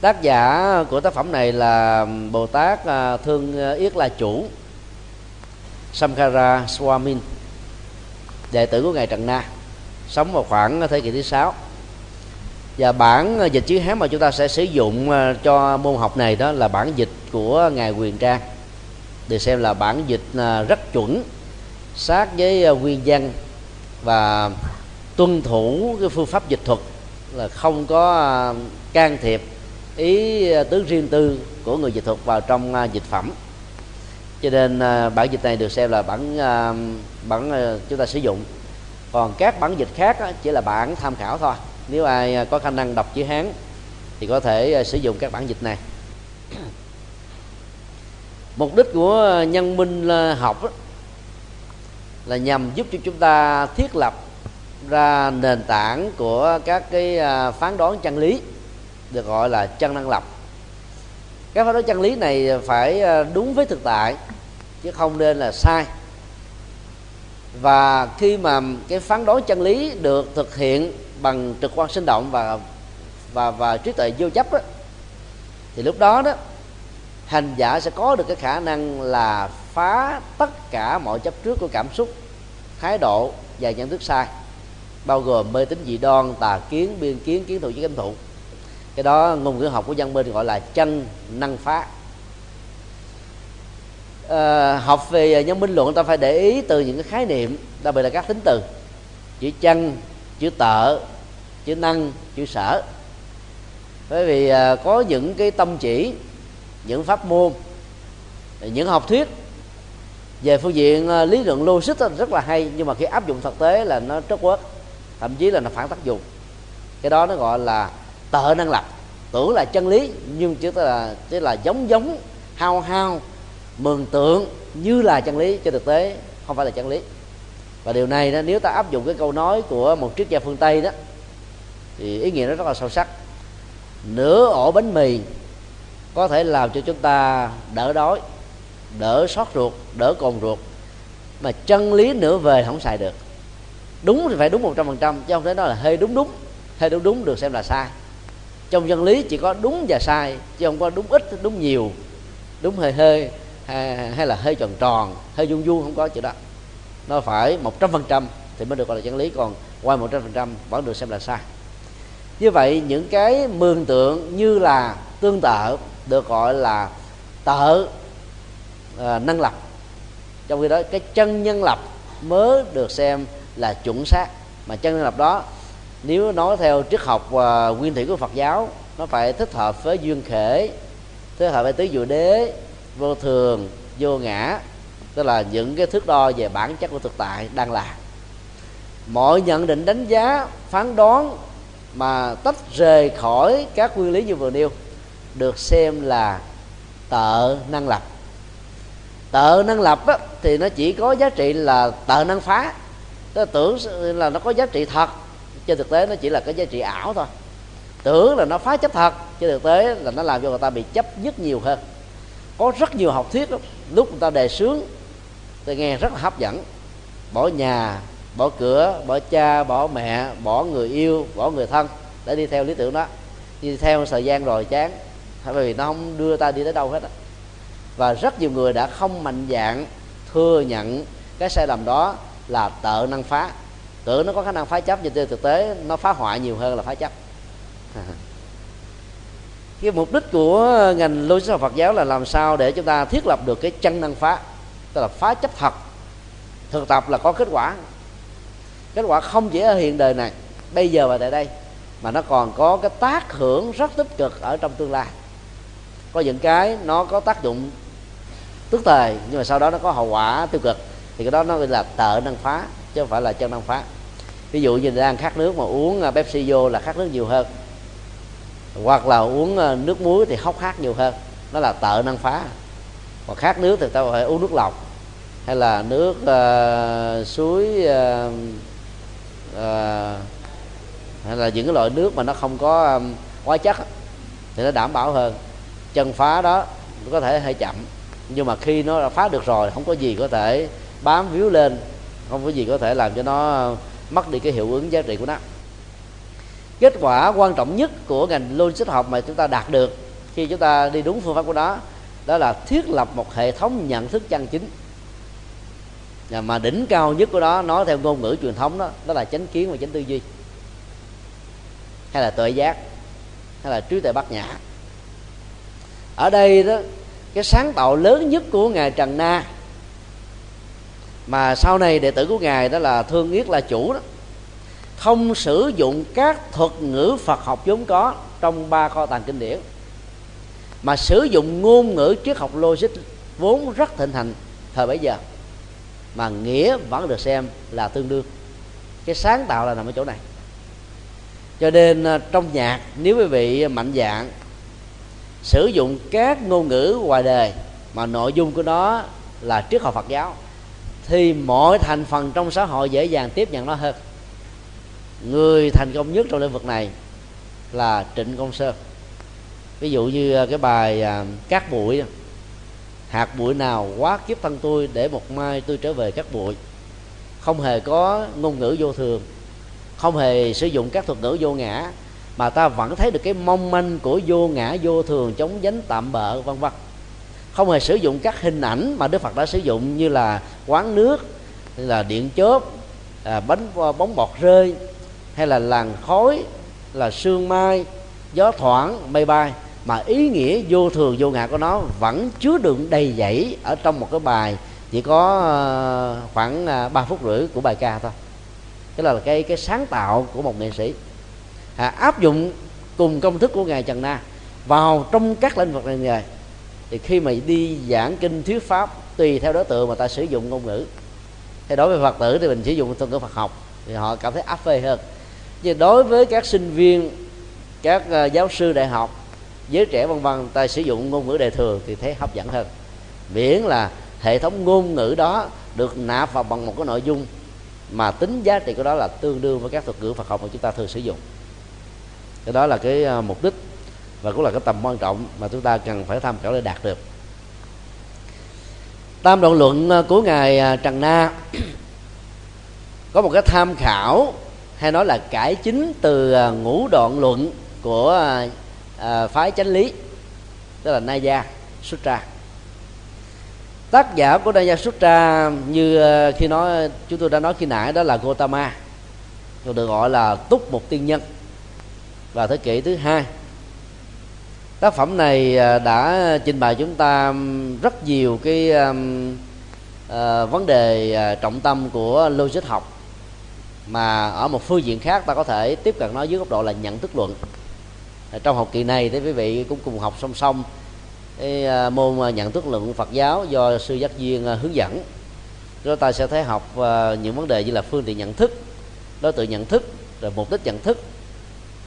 Tác giả của tác phẩm này là Bồ Tát à, Thương à, Yết La Chủ Samkara Swamin, đệ tử của ngài Trần Na, sống vào khoảng thế kỷ thứ sáu. Và bản dịch chữ Hán mà chúng ta sẽ sử dụng à, cho môn học này đó là bản dịch của ngài Quyền Trang, được xem là bản dịch rất chuẩn, sát với nguyên văn và tuân thủ cái phương pháp dịch thuật là không có à, can thiệp ý à, tứ riêng tư của người dịch thuật vào trong à, dịch phẩm. Cho nên bản dịch này được xem là bản bản chúng ta sử dụng. Còn các bản dịch khác chỉ là bản tham khảo thôi. Nếu ai có khả năng đọc chữ hán thì có thể sử dụng các bản dịch này. Mục đích của nhân minh học là nhằm giúp cho chúng ta thiết lập ra nền tảng của các cái à, phán đoán chân lý được gọi là chân năng lập. Các phán đoán chân lý này phải à, đúng với thực tại chứ không nên là sai. Và khi mà cái phán đoán chân lý được thực hiện bằng trực quan sinh động và và và trí tuệ vô chấp đó, thì lúc đó đó hành giả sẽ có được cái khả năng là phá tất cả mọi chấp trước của cảm xúc thái độ và nhận thức sai bao gồm mê tín dị đoan tà kiến biên kiến kiến thủ chiến cánh thụ cái đó ngôn ngữ học của văn bên gọi là chân năng phá. À, học về nhân minh luận ta phải để ý từ những cái khái niệm đặc biệt là các tính từ. Chữ chân chữ tợ chữ năng chữ sở. Bởi vì à, có những cái tâm chỉ những pháp môn những học thuyết về phương diện ờ, lý luận logic rất là hay nhưng mà khi áp dụng thực tế là nó rất quất thậm chí là nó phản tác dụng. Cái đó nó gọi là tợ năng lập. Tưởng là chân lý, nhưng chỉ là chỉ là giống giống, hao hao, mường tượng như là chân lý, trên thực tế không phải là chân lý. Và điều này đó, nếu ta áp dụng cái câu nói của một triết gia phương tây đó, thì ý nghĩa nó rất là sâu sắc. Nửa ổ bánh mì có thể làm cho chúng ta đỡ đói, đỡ sót ruột, đỡ cồn ruột, mà chân lý nửa về không xài được đúng thì phải đúng một trăm phần trăm chứ không thể nói là hơi đúng đúng. Hơi đúng đúng được xem là sai. Trong dân lý chỉ có đúng và sai chứ không có đúng ít đúng nhiều. Đúng hơi hơi hay, hay là hơi tròn tròn hơi vuông vuông không có chữ đó. Nó phải một trăm phần trăm thì mới được gọi là chân lý còn ngoài một trăm phần trăm vẫn được xem là sai. Như vậy những cái mường tượng như là tương tự được gọi là tự à, năng lập. Trong khi đó cái chân nhân lập mới được xem là chuẩn xác. Mà chân nhân lập đó nếu nói theo triết học và nguyên thủy của Phật giáo nó phải thích hợp với duyên khể thích hợp với tứ diệu đế vô thường vô ngã tức là những cái thước đo về bản chất của thực tại đang là. Mọi nhận định đánh giá phán đoán mà tách rời khỏi các nguyên lý như vừa nêu được xem là tợ năng lập. Tợ năng lập á, thì nó chỉ có giá trị là tợ năng phá nó tưởng là nó có giá trị thật, trên thực tế nó chỉ là cái giá trị ảo thôi. Tưởng là nó phá chấp thật, trên thực tế là nó làm cho người ta bị chấp nhất nhiều hơn. Có rất nhiều học thuyết đó. lúc người ta đề sướng tôi nghe rất là hấp dẫn. Bỏ nhà, bỏ cửa, bỏ cha, bỏ mẹ, bỏ người yêu, bỏ người thân để đi theo lý tưởng đó. Đi theo thời gian rồi chán, bởi vì nó không đưa ta đi tới đâu hết á. Và rất nhiều người đã không mạnh dạng thừa nhận cái sai lầm đó là tợ năng phá. Tưởng nó có khả năng phá chấp, nhưng trên thực tế nó phá hoại nhiều hơn là phá chấp. Cái mục đích của ngành logic học Phật giáo là làm sao để chúng ta thiết lập được cái chân năng phá, tức là phá chấp thật, thực tập là có kết quả. Kết quả không chỉ ở hiện đời này, bây giờ và tại đây, mà nó còn có cái tác hưởng rất tích cực ở trong tương lai. Có những cái nó có tác dụng tức thời, nhưng mà sau đó nó có hậu quả tiêu cực thì cái đó nó là tợ năng phá chứ không phải là chân năng phá. Ví dụ như đang khát nước mà uống à, Pepsi vô là khát nước nhiều hơn. Hoặc là uống à, nước muối thì hốc hát nhiều hơn. Nó là tợ năng phá. Còn khát nước thì ta phải uống nước lọc. Hay là nước uh, suối uh, uh, hay là những cái loại nước mà nó không có um, hóa chất thì nó đảm bảo hơn. Chân phá đó có thể hơi chậm nhưng mà khi nó đã phá được rồi không có gì có thể bám víu lên, không có gì có thể làm cho nó mất đi cái hiệu ứng giá trị của nó. Kết quả quan trọng nhất của ngành logic học mà chúng ta đạt được khi chúng ta đi đúng phương pháp của nó, đó là thiết lập một hệ thống nhận thức chân chính. Mà đỉnh cao nhất của đó nói theo ngôn ngữ truyền thống đó đó là chánh kiến và chánh tư duy, hay là tuệ giác, hay là trí tuệ bát nhã. Ở đây đó, cái sáng tạo lớn nhất của ngài trần na mà sau này đệ tử của ngài đó là thương yết là chủ đó. Không sử dụng các thuật ngữ Phật học vốn có trong ba kho tàng kinh điển, mà sử dụng ngôn ngữ triết học logic vốn rất thịnh hành thời bấy giờ, mà nghĩa vẫn được xem là tương đương. Cái sáng tạo là nằm ở chỗ này. Cho nên à, trong nhạc, nếu quý vị mạnh dạng sử dụng các ngôn ngữ ngoài đời, mà nội dung của nó là triết học Phật giáo thì mọi thành phần trong xã hội dễ dàng tiếp nhận nó hơn. Người thành công nhất trong lĩnh vực này là trịnh công sơn. Ví dụ như ờ, cái bài à, cát bụi hạt bụi nào quá kiếp thân tôi, để một mai tôi trở về cát bụi. Không hề có ngôn ngữ vô thường, không hề sử dụng các thuật ngữ vô ngã, mà ta vẫn thấy được cái mong manh của vô ngã vô thường, chống dánh tạm bợ, vân vân không hề sử dụng các hình ảnh mà đức phật đã sử dụng như là quán nước như là điện chớp à, bánh bóng bọt rơi hay là làn khói là sương mai gió thoảng mây bay. Mà ý nghĩa vô thường vô ngã của nó vẫn chứa đựng đầy dẫy ở trong một cái bài chỉ có ờ, khoảng à, 3 phút rưỡi của bài ca thôi. Cái là cái cái sáng tạo của một nghệ sĩ. À, áp dụng cùng công thức của ngài trần na vào trong các lĩnh vực ngành nghề thì khi mà đi giảng kinh thuyết pháp, tùy theo đối tượng mà ta sử dụng ngôn ngữ. Thì đối với phật tử thì mình sử dụng ngôn ngữ phật học, thì họ cảm thấy áp phê hơn. Nhưng đối với các sinh viên, các à, giáo sư đại học, giới trẻ vân vân, ta sử dụng ngôn ngữ đề thường thì thấy hấp dẫn hơn. Miễn là hệ thống ngôn ngữ đó được nạp vào bằng một cái nội dung mà tính giá trị của đó là tương đương với các thuật ngữ Phật học mà chúng ta thường sử dụng. Cái đó là cái à, mục đích và cũng là cái tầm quan trọng mà chúng ta cần phải tham khảo để đạt được. Tam đoạn luận à, của ngài à, Trần Na. Có một cái tham khảo hay nói là cải chính từ à, ngũ đoạn luận của phái chánh lý, tức là Naya Sutra tác giả của Naya Sutra như khi nói, chúng tôi đã nói khi nãy, đó là Gotama được gọi là túc một tiên nhân. Vào thế kỷ thứ hai tác phẩm này à, đã trình bày chúng ta rất nhiều cái uh, vấn đề à, trọng tâm của logic học. Mà ở một phương diện khác ta có thể tiếp cận nó dưới góc độ là nhận thức luận. Trong học kỳ này thì quý vị cũng cùng học song song cái môn nhận thức luận Phật giáo do sư giác duyên hướng dẫn. Chúng ta sẽ thấy học những vấn đề như là phương tiện nhận thức đối tượng nhận thức rồi mục đích nhận thức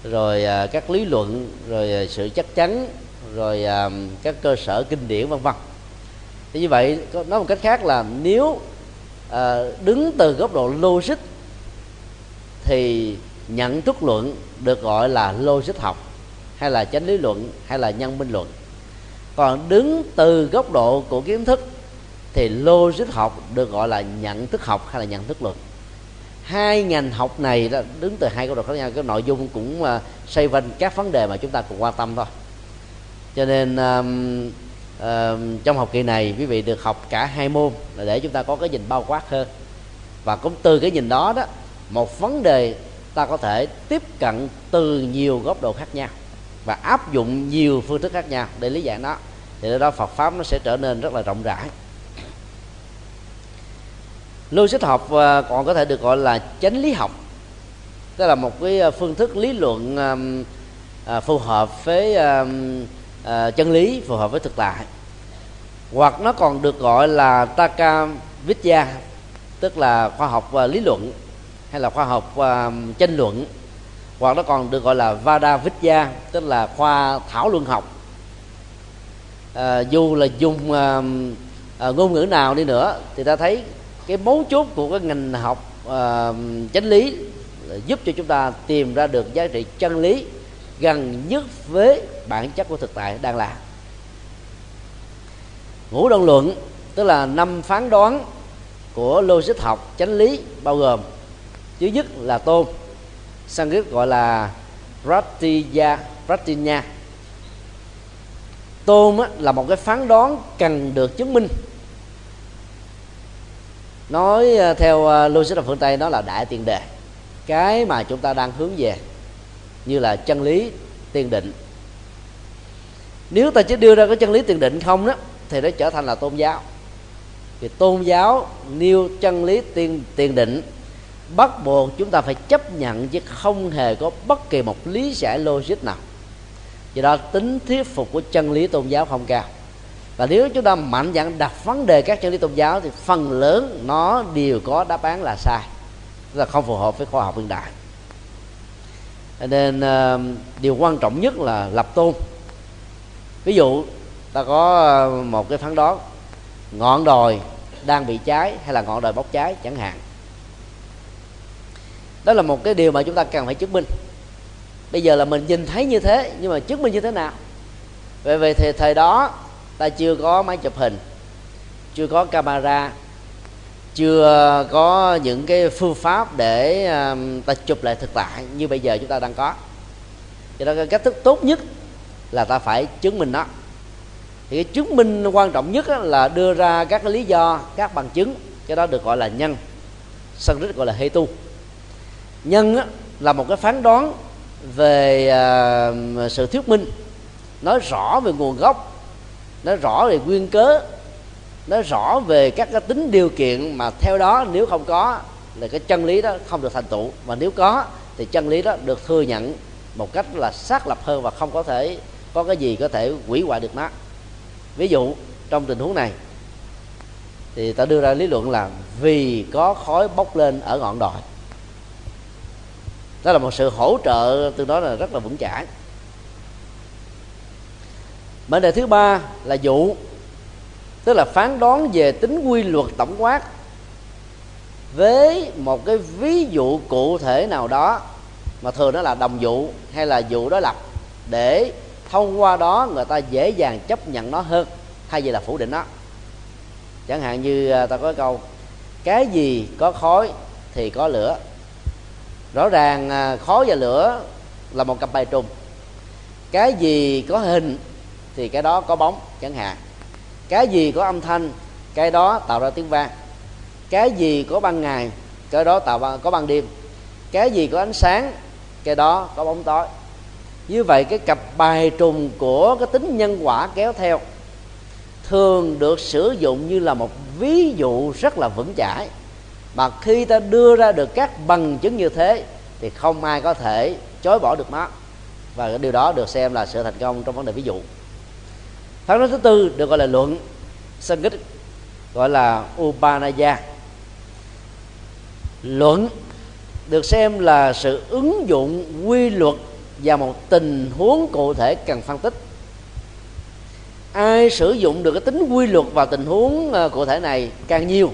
rồi à, các lý luận, rồi à, sự chắc chắn, rồi à, các cơ sở kinh điển, vân vân. Thì như vậy nói một cách khác là nếu đứng từ góc độ logic thì nhận thức luận được gọi là logic học, hay là chánh lý luận, hay là nhân minh luận. Còn đứng từ góc độ của kiến thức thì logic học được gọi là nhận thức học hay là nhận thức luận hai ngành học này đó đứng từ hai góc độ khác nhau cái nội dung cũng uh, xoay quanh các vấn đề mà chúng ta cùng quan tâm thôi. Cho nên um, uh, trong học kỳ này quý vị được học cả hai môn là để chúng ta có cái nhìn bao quát hơn. Và cũng từ cái nhìn đó đó một vấn đề ta có thể tiếp cận từ nhiều góc độ khác nhau và áp dụng nhiều phương thức khác nhau. Để lý giải nó. Thì đó Phật pháp nó sẽ trở nên rất là rộng rãi logic học à, còn có thể được gọi là chánh lý học. Tức là một cái à, phương thức lý luận à, phù hợp với à, chân lý phù hợp với thực tại. Hoặc nó còn được gọi là taka vidya tức là khoa học lý luận hay là khoa học tranh luận. Hoặc nó còn được gọi là Vada Vidya tức là khoa thảo luận học. À, dù là dùng à, à, ngôn ngữ nào đi nữa thì ta thấy cái mấu chốt của cái ngành học à, chánh lý giúp cho chúng ta tìm ra được giá trị chân lý gần nhất với bản chất của thực tại đang là. Ngũ đơn luận tức là năm phán đoán của logic học chánh lý bao gồm thứ nhất là tôn Sanskrit gọi là Pratya Pratinya Tôn á, là một cái phán đoán cần được chứng minh. Nói à, theo à, logic phương Tây đó là đại tiền đề. Cái mà chúng ta đang hướng về Như là chân lý tiền định. Nếu ta chỉ đưa ra cái chân lý tiền định không đó, Thì nó trở thành là tôn giáo. Thì tôn giáo nêu chân lý tiền tiền định, bắt buộc chúng ta phải chấp nhận chứ không hề có bất kỳ một lý giải logic nào. Do đó, tính thuyết phục của chân lý tôn giáo không cao và nếu chúng ta mạnh dạn đặt vấn đề các chân lý tôn giáo thì phần lớn nó đều có đáp án là sai. Tức là không phù hợp với khoa học hiện đại. Nên uh, điều quan trọng nhất là lập tôn. Ví dụ ta có ờ, một cái phán đoán ngọn đồi đang bị cháy hay là ngọn đồi bốc cháy chẳng hạn. Đó là một cái điều mà chúng ta cần phải chứng minh. Bây giờ là mình nhìn thấy như thế nhưng mà chứng minh như thế nào? Về về thời, thời đó ta chưa có máy chụp hình, chưa có camera, chưa có những cái phương pháp để ta chụp lại thực tại như bây giờ chúng ta đang có. Cho nên cách thức tốt nhất là ta phải chứng minh nó. Thì cái chứng minh quan trọng nhất là đưa ra các cái lý do, các bằng chứng, cái đó được gọi là nhân. Sân rít gọi là tu. Nhân là một cái phán đoán về sự thuyết minh, nói rõ về nguồn gốc nó rõ về nguyên cớ, nó rõ về các cái tính điều kiện mà theo đó nếu không có là cái chân lý đó không được thành tựu. Và nếu có thì chân lý đó được thừa nhận một cách là xác lập hơn và không có thể có cái gì có thể hủy hoại được nó. Ví dụ, trong tình huống này, thì ta đưa ra lý luận là vì có khói bốc lên ở ngọn đồi. Đó là một sự hỗ trợ từ đó là rất là vững chãi mệnh đề thứ ba là dụ, tức là phán đoán về tính quy luật tổng quát với một cái ví dụ cụ thể nào đó, mà thường đó là đồng dụ hay là dụ đối lập, để thông qua đó người ta dễ dàng chấp nhận nó hơn, thay vì là phủ định nó. Chẳng hạn như à, ta có câu, cái gì có khói thì có lửa. Rõ ràng à, khói và lửa là một cặp bài trùng. Cái gì có hình thì cái đó có bóng, chẳng hạn. Cái gì có âm thanh, cái đó tạo ra tiếng vang. Cái gì có ban ngày, cái đó tạo có ban đêm. Cái gì có ánh sáng, cái đó có bóng tối. Như vậy cái cặp bài trùng của cái tính nhân quả kéo theo thường được sử dụng như là một ví dụ rất là vững chãi. Mà khi ta đưa ra được các bằng chứng như thế thì không ai có thể chối bỏ được nó. Và cái điều đó được xem là sự thành công trong vấn đề ví dụ phán đoán thứ tư được gọi là luận Sanskrit, gọi là Upanaya. Luận được xem là sự ứng dụng quy luật và một tình huống cụ thể cần phân tích. Ai sử dụng được cái tính quy luật vào tình huống ờ, cụ thể này càng nhiều,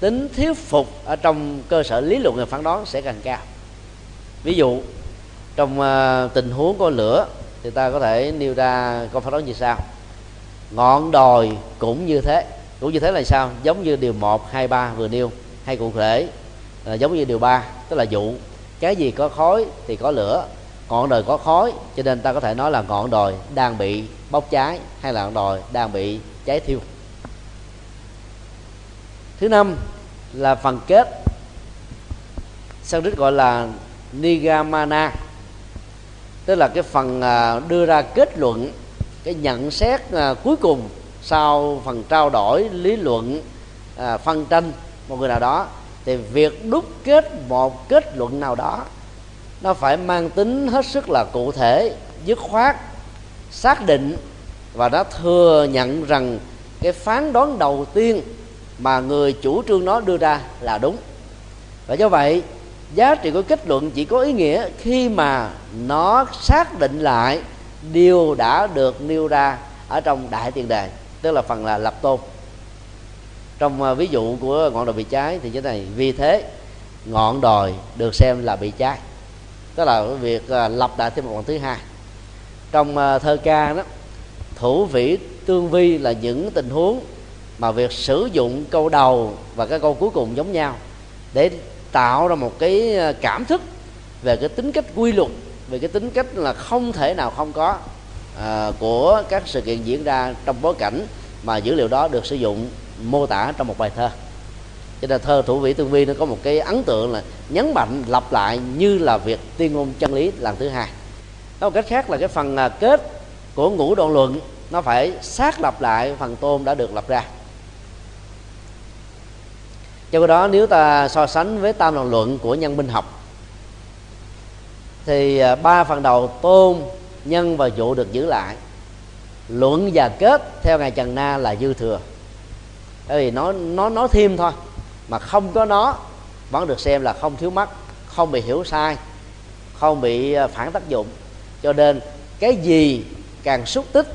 tính thuyết phục ở trong cơ sở lý luận và phán đoán sẽ càng cao. Ví dụ, trong ờ, tình huống có lửa thì ta có thể nêu ra câu phán đoán như sau. Ngọn đồi cũng như thế. Cũng như thế là sao? Giống như điều một, hai, ba vừa nêu hay cụ thể. Là giống như điều ba, tức là dụ. Cái gì có khói thì có lửa. Ngọn đồi có khói, cho nên ta có thể nói là ngọn đồi đang bị bốc cháy, hay là ngọn đồi đang bị cháy thiêu. Thứ năm là phần kết. Sanskrit gọi là Nigamana tức là cái phần à, đưa ra kết luận, cái nhận xét à, cuối cùng sau phần trao đổi, lý luận à, phân tranh một người nào đó, thì việc đúc kết một kết luận nào đó, nó phải mang tính hết sức là cụ thể, dứt khoát, xác định và đã thừa nhận rằng cái phán đoán đầu tiên mà người chủ trương nó đưa ra là đúng. Và do vậy giá trị của kết luận chỉ có ý nghĩa khi mà nó xác định lại điều đã được nêu ra ở trong đại tiền đề, tức là phần là lập tôn. Trong à, ví dụ của ngọn đồi bị cháy thì thế này, vì thế ngọn đồi được xem là bị cháy. Tức là việc à, lập đại thêm một lần thứ hai. Trong à, thơ ca đó, thủ vĩ tương vi là những tình huống mà việc sử dụng câu đầu và cái câu cuối cùng giống nhau để tạo ra một cái ờ, cảm thức về cái tính cách quy luật về cái tính cách là không thể nào không có à, của các sự kiện diễn ra trong bối cảnh mà dữ liệu đó được sử dụng mô tả trong một bài thơ. Cho nên thơ thủ vĩ tương vi nó có một cái ấn tượng là nhấn mạnh lặp lại như là việc tuyên ngôn chân lý lần thứ hai. Nói một cách khác là cái phần ờ, kết của ngũ đoạn luận nó phải xác lập lại phần tôn đã được lập ra cho đó nếu ta so sánh với tam đoạn luận của nhân minh học, thì à, ba phần đầu tôn, nhân và dụ được giữ lại. Luận và kết theo ngài trần na là dư thừa. Bởi vì nó nó nói thêm thôi, mà không có nó, vẫn được xem là không thiếu mất không bị hiểu sai, không bị à, phản tác dụng. Cho nên cái gì càng xúc tích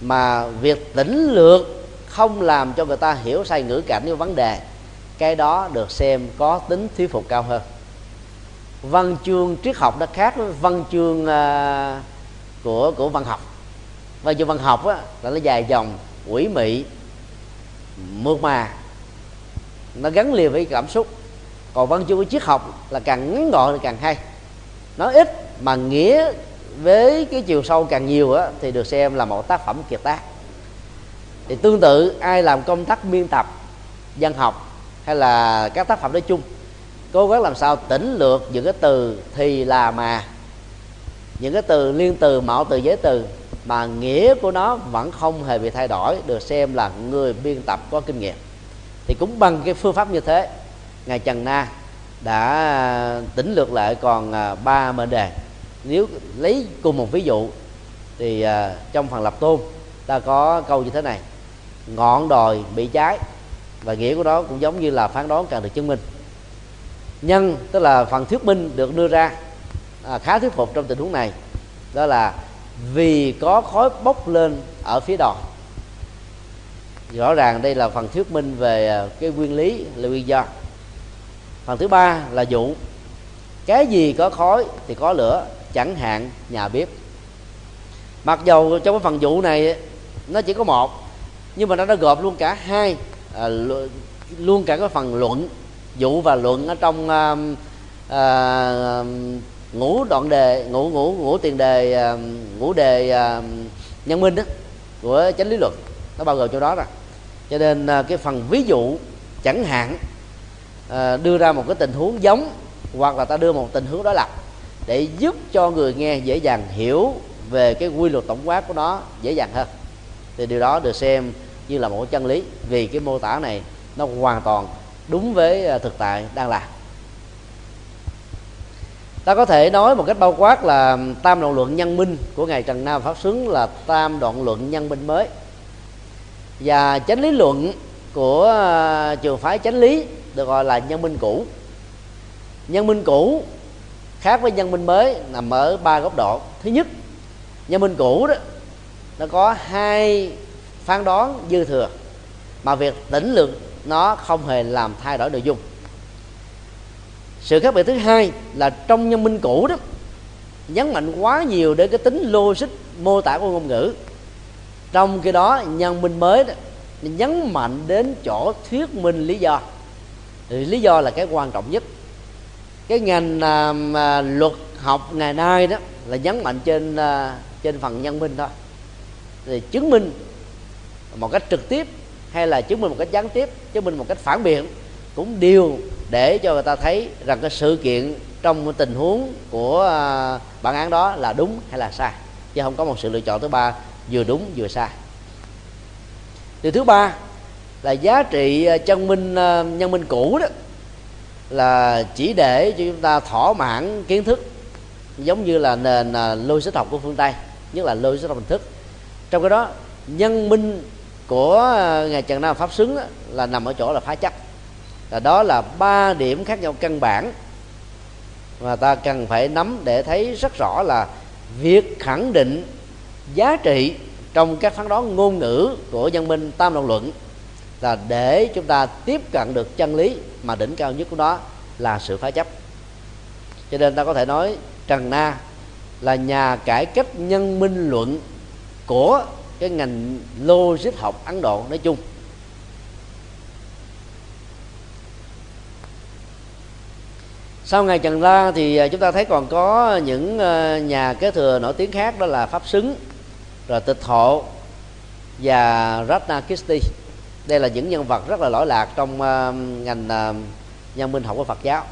mà việc tỉnh lược không làm cho người ta hiểu sai ngữ cảnh như vấn đề cái đó được xem có tính thuyết phục cao hơn. Văn chương triết học nó khác với văn chương à, của của văn học. Văn chương văn học á, là nó dài dòng quỷ mị mượt mà. Nó gắn liền với cảm xúc. Còn văn chương của triết học là càng ngắn gọn thì càng hay. Nó ít mà nghĩa với cái chiều sâu càng nhiều á, thì được xem là một tác phẩm kiệt tác. Thì tương tự ai làm công tác biên tập văn học hay là các tác phẩm nói chung. Cố gắng làm sao tỉnh lược những cái từ thì là mà. Những cái từ liên từ mạo từ, giới từ mà nghĩa của nó vẫn không hề bị thay đổi, được xem là người biên tập có kinh nghiệm. Thì cũng bằng cái phương pháp như thế, ngài trần na đã tỉnh lược lại còn à, ba mệnh đề. Nếu lấy cùng một ví dụ thì à, trong phần lập tôn ta có câu như thế này, ngọn đồi bị cháy và nghĩa của nó cũng giống như là phán đoán càng được chứng minh. Nhân tức là phần thuyết minh được đưa ra à, khá thuyết phục trong tình huống này. Đó là vì có khói bốc lên ở phía đòn. Rõ ràng đây là phần thuyết minh về à, cái nguyên lý là nguyên do. Phần thứ ba là dụ cái gì có khói thì có lửa chẳng hạn nhà bếp. Mặc dầu trong cái phần dụ này nó chỉ có một nhưng mà nó đã gộp luôn cả hai à, luôn cả cái phần luận dụ và luận ở trong um, à, à, ngũ đoạn đề ngũ ngũ ngũ tiền đề à, ngũ đề à, nhân minh đó của chánh lý luận. Nó bao gồm chỗ đó rồi. Cho nên à, cái phần ví dụ chẳng hạn à, đưa ra một cái tình huống giống hoặc là ta đưa một tình huống đó lập để giúp cho người nghe dễ dàng hiểu về cái quy luật tổng quát của nó dễ dàng hơn. Thì điều đó được xem như là một chân lý, vì cái mô tả này nó hoàn toàn đúng với à, thực tại đang là ta có thể nói một cách bao quát là tam đoạn luận nhân minh của ngài trần nam pháp xứng là tam đoạn luận nhân minh mới. Và chánh lý luận của à, trường phái chánh lý được gọi là nhân minh cũ. Nhân minh cũ khác với nhân minh mới nằm ở ba góc độ. Thứ nhất nhân minh cũ đó, nó có hai phán đoán dư thừa mà việc tỉnh lượng nó không hề làm thay đổi nội dung. Sự khác biệt thứ hai là trong nhân minh cũ đó nhấn mạnh quá nhiều đến cái tính logic mô tả của ngôn ngữ. Trong khi đó nhân minh mới đó nhấn mạnh đến chỗ thuyết minh lý do. Thì lý do là cái quan trọng nhất. Cái ngành à, à, luật học ngày nay đó là nhấn mạnh trên à, trên phần nhân minh thôi. Thì chứng minh một cách trực tiếp hay là chứng minh một cách gián tiếp, chứng minh một cách phản biện cũng đều để cho người ta thấy rằng cái sự kiện trong tình huống của à, bản án đó là đúng hay là sai, chứ không có một sự lựa chọn thứ ba vừa đúng vừa sai. Điều thứ ba là giá trị à, chân minh à, nhân minh cũ đó, là chỉ để cho chúng ta thỏa mãn kiến thức, giống như là nền logic học của phương tây, nhất là logic học hình thức. Trong cái đó, nhân minh của ờ, ngài trần nam pháp xứng là nằm ở chỗ là phá chấp. Là đó là ba điểm khác nhau căn bản mà ta cần phải nắm để thấy rất rõ là việc khẳng định giá trị trong các phán đoán ngôn ngữ của nhân minh tam luận luận là để chúng ta tiếp cận được chân lý mà đỉnh cao nhất của nó là sự phá chấp. Cho nên ta có thể nói trần na là nhà cải cách nhân minh luận của cái ngành logic học ấn độ nói chung. Sau ngày trần la thì à, chúng ta thấy còn có những à, nhà kế thừa nổi tiếng khác, đó là pháp xứng, rồi tịch hộ và Ratnakisti đây là những nhân vật rất là lỗi lạc trong à, ngành nhân minh học của Phật giáo.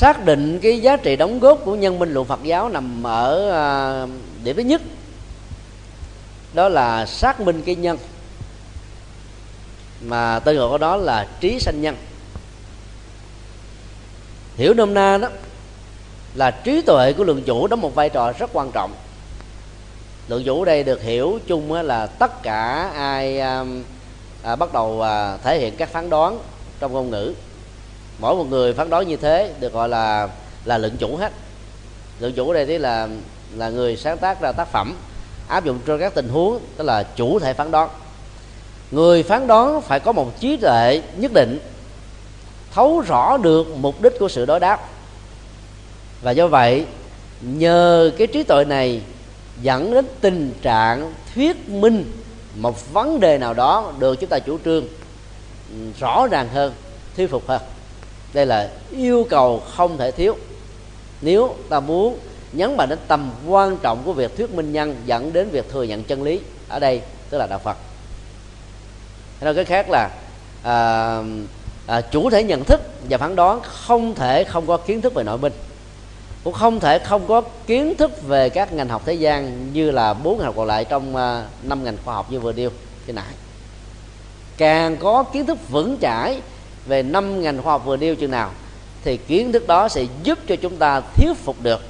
Xác định cái giá trị đóng góp của nhân minh luận Phật giáo nằm ở à, điểm thứ nhất đó là xác minh cái nhân. Mà tên gọi của đó là trí sanh nhân. Hiểu nôm na đó là trí tuệ của lượng chủ đóng một vai trò rất quan trọng. Lượng chủ đây được hiểu chung là tất cả ai à, à, bắt đầu à, thể hiện các phán đoán trong ngôn ngữ mỗi một người phán đoán như thế được gọi là là lượng chủ hết. Lượng chủ đây thì là là người sáng tác ra tác phẩm, áp dụng cho các tình huống, tức là chủ thể phán đoán. Người phán đoán phải có một trí tuệ nhất định, thấu rõ được mục đích của sự đối đáp. Và do vậy, nhờ cái trí tuệ này dẫn đến tình trạng thuyết minh một vấn đề nào đó được chúng ta chủ trương ừ, rõ ràng hơn, thuyết phục hơn đây là yêu cầu không thể thiếu. Nếu ta muốn nhấn mạnh đến tầm quan trọng của việc thuyết minh nhân dẫn đến việc thừa nhận chân lý ở đây tức là đạo phật. Nói cái khác là à, à, chủ thể nhận thức và phán đoán không thể không có kiến thức về nội binh cũng không thể không có kiến thức về các ngành học thế gian như là bốn ngành học còn lại trong à, năm ngành khoa học như vừa điêu cái nãy càng có kiến thức vững chãi về năm ngành khoa học vừa nêu chừng nào, thì kiến thức đó sẽ giúp cho chúng ta thuyết phục được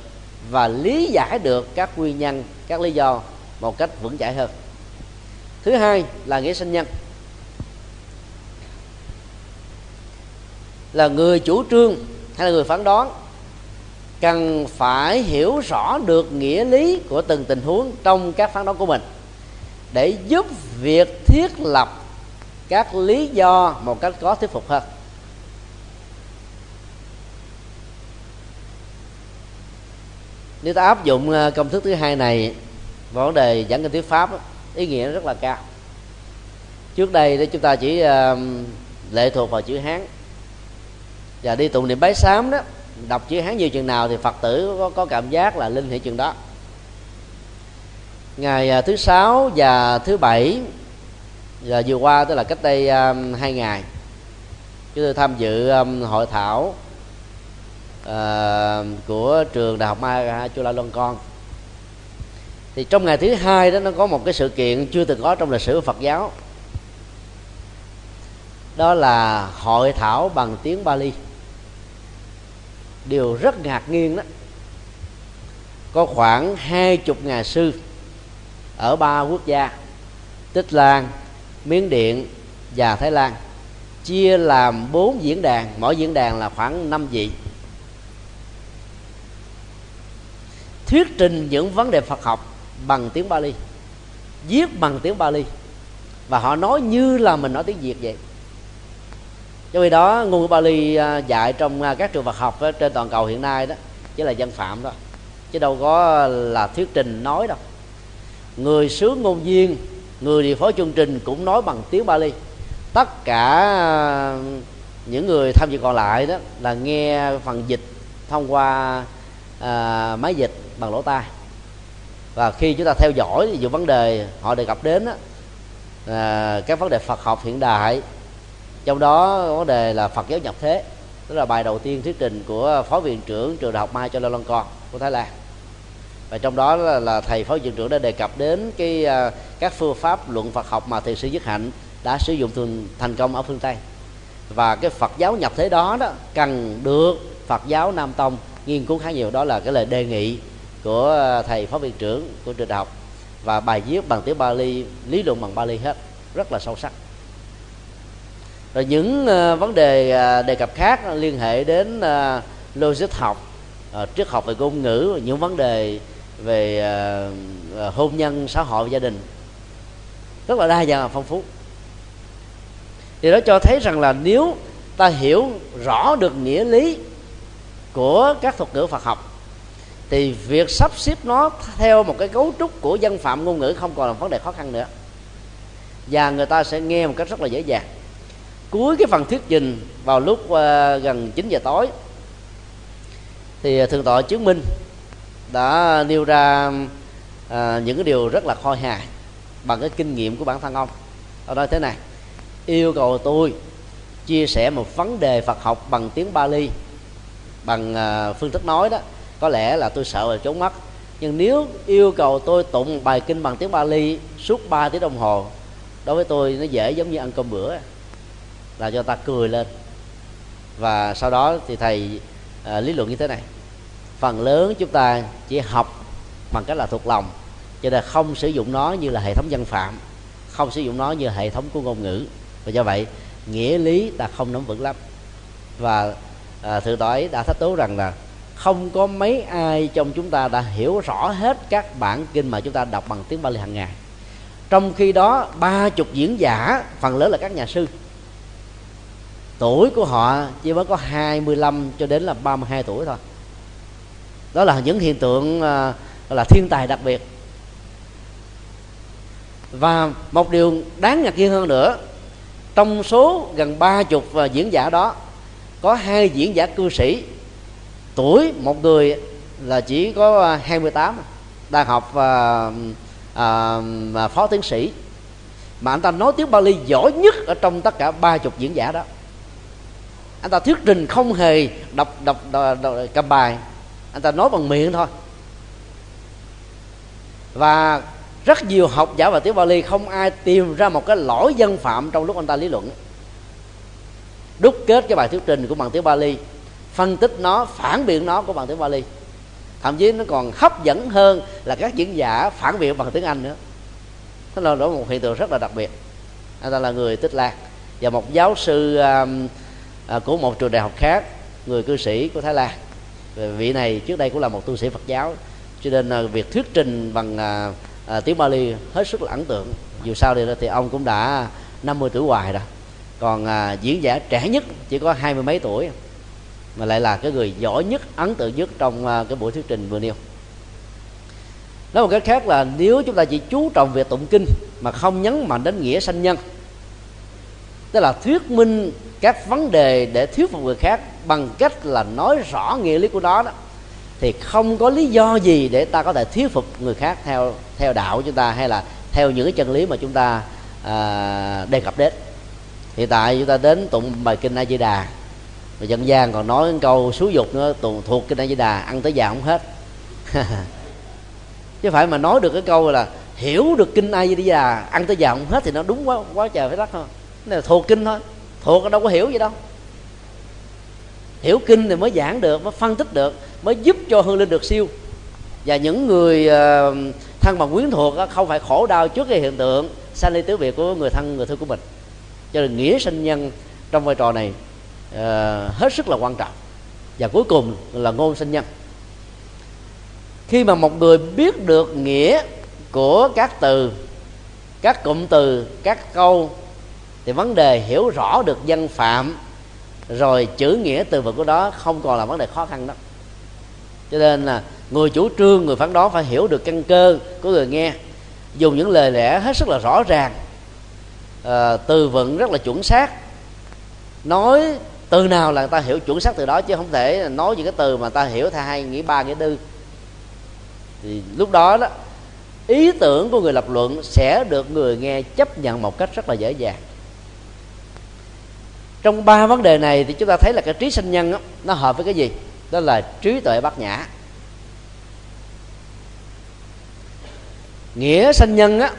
và lý giải được các nguyên nhân, các lý do một cách vững chãi hơn. Thứ hai là nghĩa sinh nhân. Là người chủ trương hay là người phán đoán cần phải hiểu rõ được nghĩa lý của từng tình huống trong các phán đoán của mình để giúp việc thiết lập các lý do một cách có thuyết phục hơn. Nếu ta áp dụng ờ, công thức thứ hai này vào vấn đề giảng kinh thuyết pháp ý nghĩa rất là cao. Trước đây thì chúng ta chỉ ờ, lệ thuộc vào chữ hán. Và đi tụng niệm bái sám đó đọc chữ hán nhiều chừng nào thì phật tử có, có cảm giác là linh hệ chừng đó. Ngày ờ, thứ sáu và thứ bảy và vừa qua tức là cách đây um, hai ngày chúng tôi tham dự um, hội thảo uh, của trường đại học Mai long Con. Thì trong ngày thứ hai đó nó có một cái sự kiện chưa từng có trong lịch sử Phật giáo. Đó là hội thảo bằng tiếng Bali. Điều rất ngạc nhiên đó có khoảng hai chục nhà sư ở ba quốc gia Tích Lan, Miến Điện và Thái Lan, chia làm bốn diễn đàn, mỗi diễn đàn là khoảng năm vị. Thuyết trình những vấn đề Phật học bằng tiếng Bali viết bằng tiếng Bali và họ nói như là mình nói tiếng Việt vậy. Cho vì đó, ngôn ngữ Bali à, dạy trong à, các trường Phật học trên toàn cầu hiện nay đó, chỉ là dân phạm thôi, chứ đâu có là thuyết trình nói đâu. Người sướng ngôn viên người điều phối chương trình cũng nói bằng tiếng Bali. Tất cả ờ, những người tham dự còn lại đó là nghe phần dịch thông qua à, máy dịch bằng lỗ tai. Và khi chúng ta theo dõi những vấn đề họ đề cập đến đó, à, các vấn đề Phật học hiện đại trong đó vấn đề là Phật giáo nhập thế tức là bài đầu tiên thuyết trình của phó viện trưởng trường đại học Mai cho Lon Con của Thái Lan và trong đó là, là thầy phó viện trưởng đã đề cập đến cái uh, các phương pháp luận Phật học mà thầy sư Dứt Hạnh đã sử dụng thường thành công ở phương Tây. Và cái Phật giáo nhập thế đó đó cần được Phật giáo Nam Tông nghiên cứu khá nhiều. Đó là cái lời đề nghị của à, thầy phó viện trưởng của trường đại học. Và bài viết bằng tiếng Bali lý luận bằng Bali hết rất là sâu sắc. Rồi những uh, vấn đề uh, đề cập khác liên hệ đến uh, logic học uh, triết học về ngôn ngữ những vấn đề về uh, hôn nhân xã hội gia đình. Rất là đa dạng và phong phú. Thì đó cho thấy rằng là nếu ta hiểu rõ được nghĩa lý của các thuật ngữ Phật học thì việc sắp xếp nó theo một cái cấu trúc của dân phạm ngôn ngữ không còn là vấn đề khó khăn nữa. Và người ta sẽ nghe một cách rất là dễ dàng. Cuối cái phần thuyết trình vào lúc uh, gần 9 giờ tối thì thượng tọa chứng minh đã nêu ra à, những cái điều rất là khôi hài bằng cái kinh nghiệm của bản thân ông. Ông nói thế này yêu cầu tôi chia sẻ một vấn đề Phật học bằng tiếng Bali bằng à, phương thức nói đó. Có lẽ là tôi sợ là trốn mất nhưng nếu yêu cầu tôi tụng bài kinh bằng tiếng Bali suốt 3 tiếng đồng hồ đối với tôi nó dễ giống như ăn cơm bữa là cho ta cười lên. Và sau đó thì thầy à, lý luận như thế này phần lớn chúng ta chỉ học bằng cách là thuộc lòng cho nên không sử dụng nó như là hệ thống dân phạm không sử dụng nó như hệ thống của ngôn ngữ. Và do vậy nghĩa lý ta không nắm vững lắm. Và à, thượng tọa đã thách tố rằng là không có mấy ai trong chúng ta đã hiểu rõ hết các bản kinh mà chúng ta đọc bằng tiếng Bali hàng ngày. Trong khi đó ba chục diễn giả phần lớn là các nhà sư. Tuổi của họ chỉ mới có 25 cho đến là 32 tuổi thôi đó là những hiện tượng à, là thiên tài đặc biệt. Và một điều đáng ngạc nhiên hơn nữa trong số gần ba chục à, diễn giả đó có hai diễn giả cư sĩ. Tuổi một người là chỉ có à, 28 đang học và à, à, phó tiến sĩ. Mà anh ta nói tiếng Bali giỏi nhất ở trong tất cả ba chục diễn giả đó. Anh ta thuyết trình không hề đọc đọc, đọc, đọc cầm bài anh ta nói bằng miệng thôi. Và rất nhiều học giả và tiếng Bali không ai tìm ra một cái lỗi dân phạm trong lúc anh ta lý luận. Đúc kết cái bài thuyết trình của bằng tiếng Bali phân tích nó phản biện nó của bằng tiếng Bali. Thậm chí nó còn hấp dẫn hơn là các diễn giả phản biện bằng tiếng Anh nữa. Đó là một hiện tượng rất là đặc biệt. Anh ta là người tích lạc và một giáo sư um, uh, của một trường đại học khác người cư sĩ của Thái Lan vị này trước đây cũng là một tu sĩ Phật giáo cho nên ờ, việc thuyết trình bằng à, à, tiếng Bali hết sức là ấn tượng. Dù sao thì thì ông cũng đã 50 tuổi hoài rồi. Còn à, diễn giả trẻ nhất chỉ có hai mươi mấy tuổi mà lại là cái người giỏi nhất ấn tượng nhất trong à, cái buổi thuyết trình vừa nêu. Nói một cách khác là nếu chúng ta chỉ chú trọng việc tụng kinh mà không nhấn mạnh đến nghĩa sanh nhân tức là thuyết minh các vấn đề để thuyết phục người khác bằng cách là nói rõ nghĩa lý của nó đó thì không có lý do gì để ta có thể thuyết phục người khác theo theo đạo của chúng ta hay là theo những cái chân lý mà chúng ta à, đề cập đến. Hiện tại chúng ta đến tụng bài kinh a di đà. Và dân gian còn nói câu xú dục nữa tụng thuộc kinh a di đà ăn tới già không hết. Chứ phải mà nói được cái câu là hiểu được kinh a di đà ăn tới già không hết thì nó đúng quá quá trời phải đất thôi. Nên là thuộc kinh thôi thuộc đâu có hiểu gì đâu hiểu kinh thì mới giảng được, mới phân tích được, mới giúp cho hương linh được siêu. Và những người ờ, thân bằng quyến thuộc không phải khổ đau trước cái hiện tượng sanh ly tứ biệt của người thân, người thương của mình. Cho nên nghĩa sinh nhân trong vai trò này ờ, hết sức là quan trọng. Và cuối cùng là ngôn sinh nhân. Khi mà một người biết được nghĩa của các từ, các cụm từ, các câu, thì vấn đề hiểu rõ được dân phạm rồi chữ nghĩa từ vựng của đó không còn là vấn đề khó khăn đó. Cho nên là người chủ trương người phán đoán phải hiểu được căn cơ của người nghe dùng những lời lẽ hết sức là rõ ràng à, từ vựng rất là chuẩn xác. Nói từ nào là người ta hiểu chuẩn xác từ đó chứ không thể nói những cái từ mà ta hiểu theo hai nghĩa ba nghĩa tư. Thì lúc đó đó ý tưởng của người lập luận sẽ được người nghe chấp nhận một cách rất là dễ dàng trong ba vấn đề này thì chúng ta thấy là cái trí sanh nhân đó, nó hợp với cái gì? Đó là trí tuệ bát nhã. Nghĩa sanh nhân á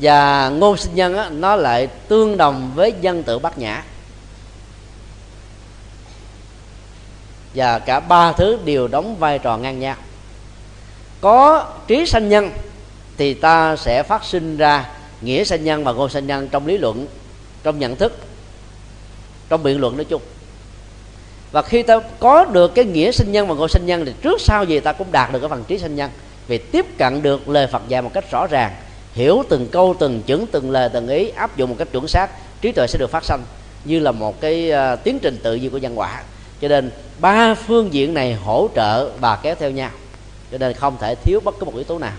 và ngôn sinh nhân á nó lại tương đồng với dân tự bát nhã. Và cả ba thứ đều đóng vai trò ngang nhau. Có trí sanh nhân thì ta sẽ phát sinh ra nghĩa sanh nhân và ngôn sanh nhân trong lý luận trong nhận thức trong biện luận nói chung. Và khi ta có được cái nghĩa sinh nhân và ngộ sinh nhân thì trước sau gì ta cũng đạt được cái phần trí sinh nhân. Vì tiếp cận được lời Phật dạy một cách rõ ràng hiểu từng câu từng chữ từng lời từng ý áp dụng một cách chuẩn xác trí tuệ sẽ được phát sinh như là một cái uh, tiến trình tự nhiên của nhân quả. Cho nên ba phương diện này hỗ trợ và kéo theo nhau. Cho nên không thể thiếu bất cứ một yếu tố nào.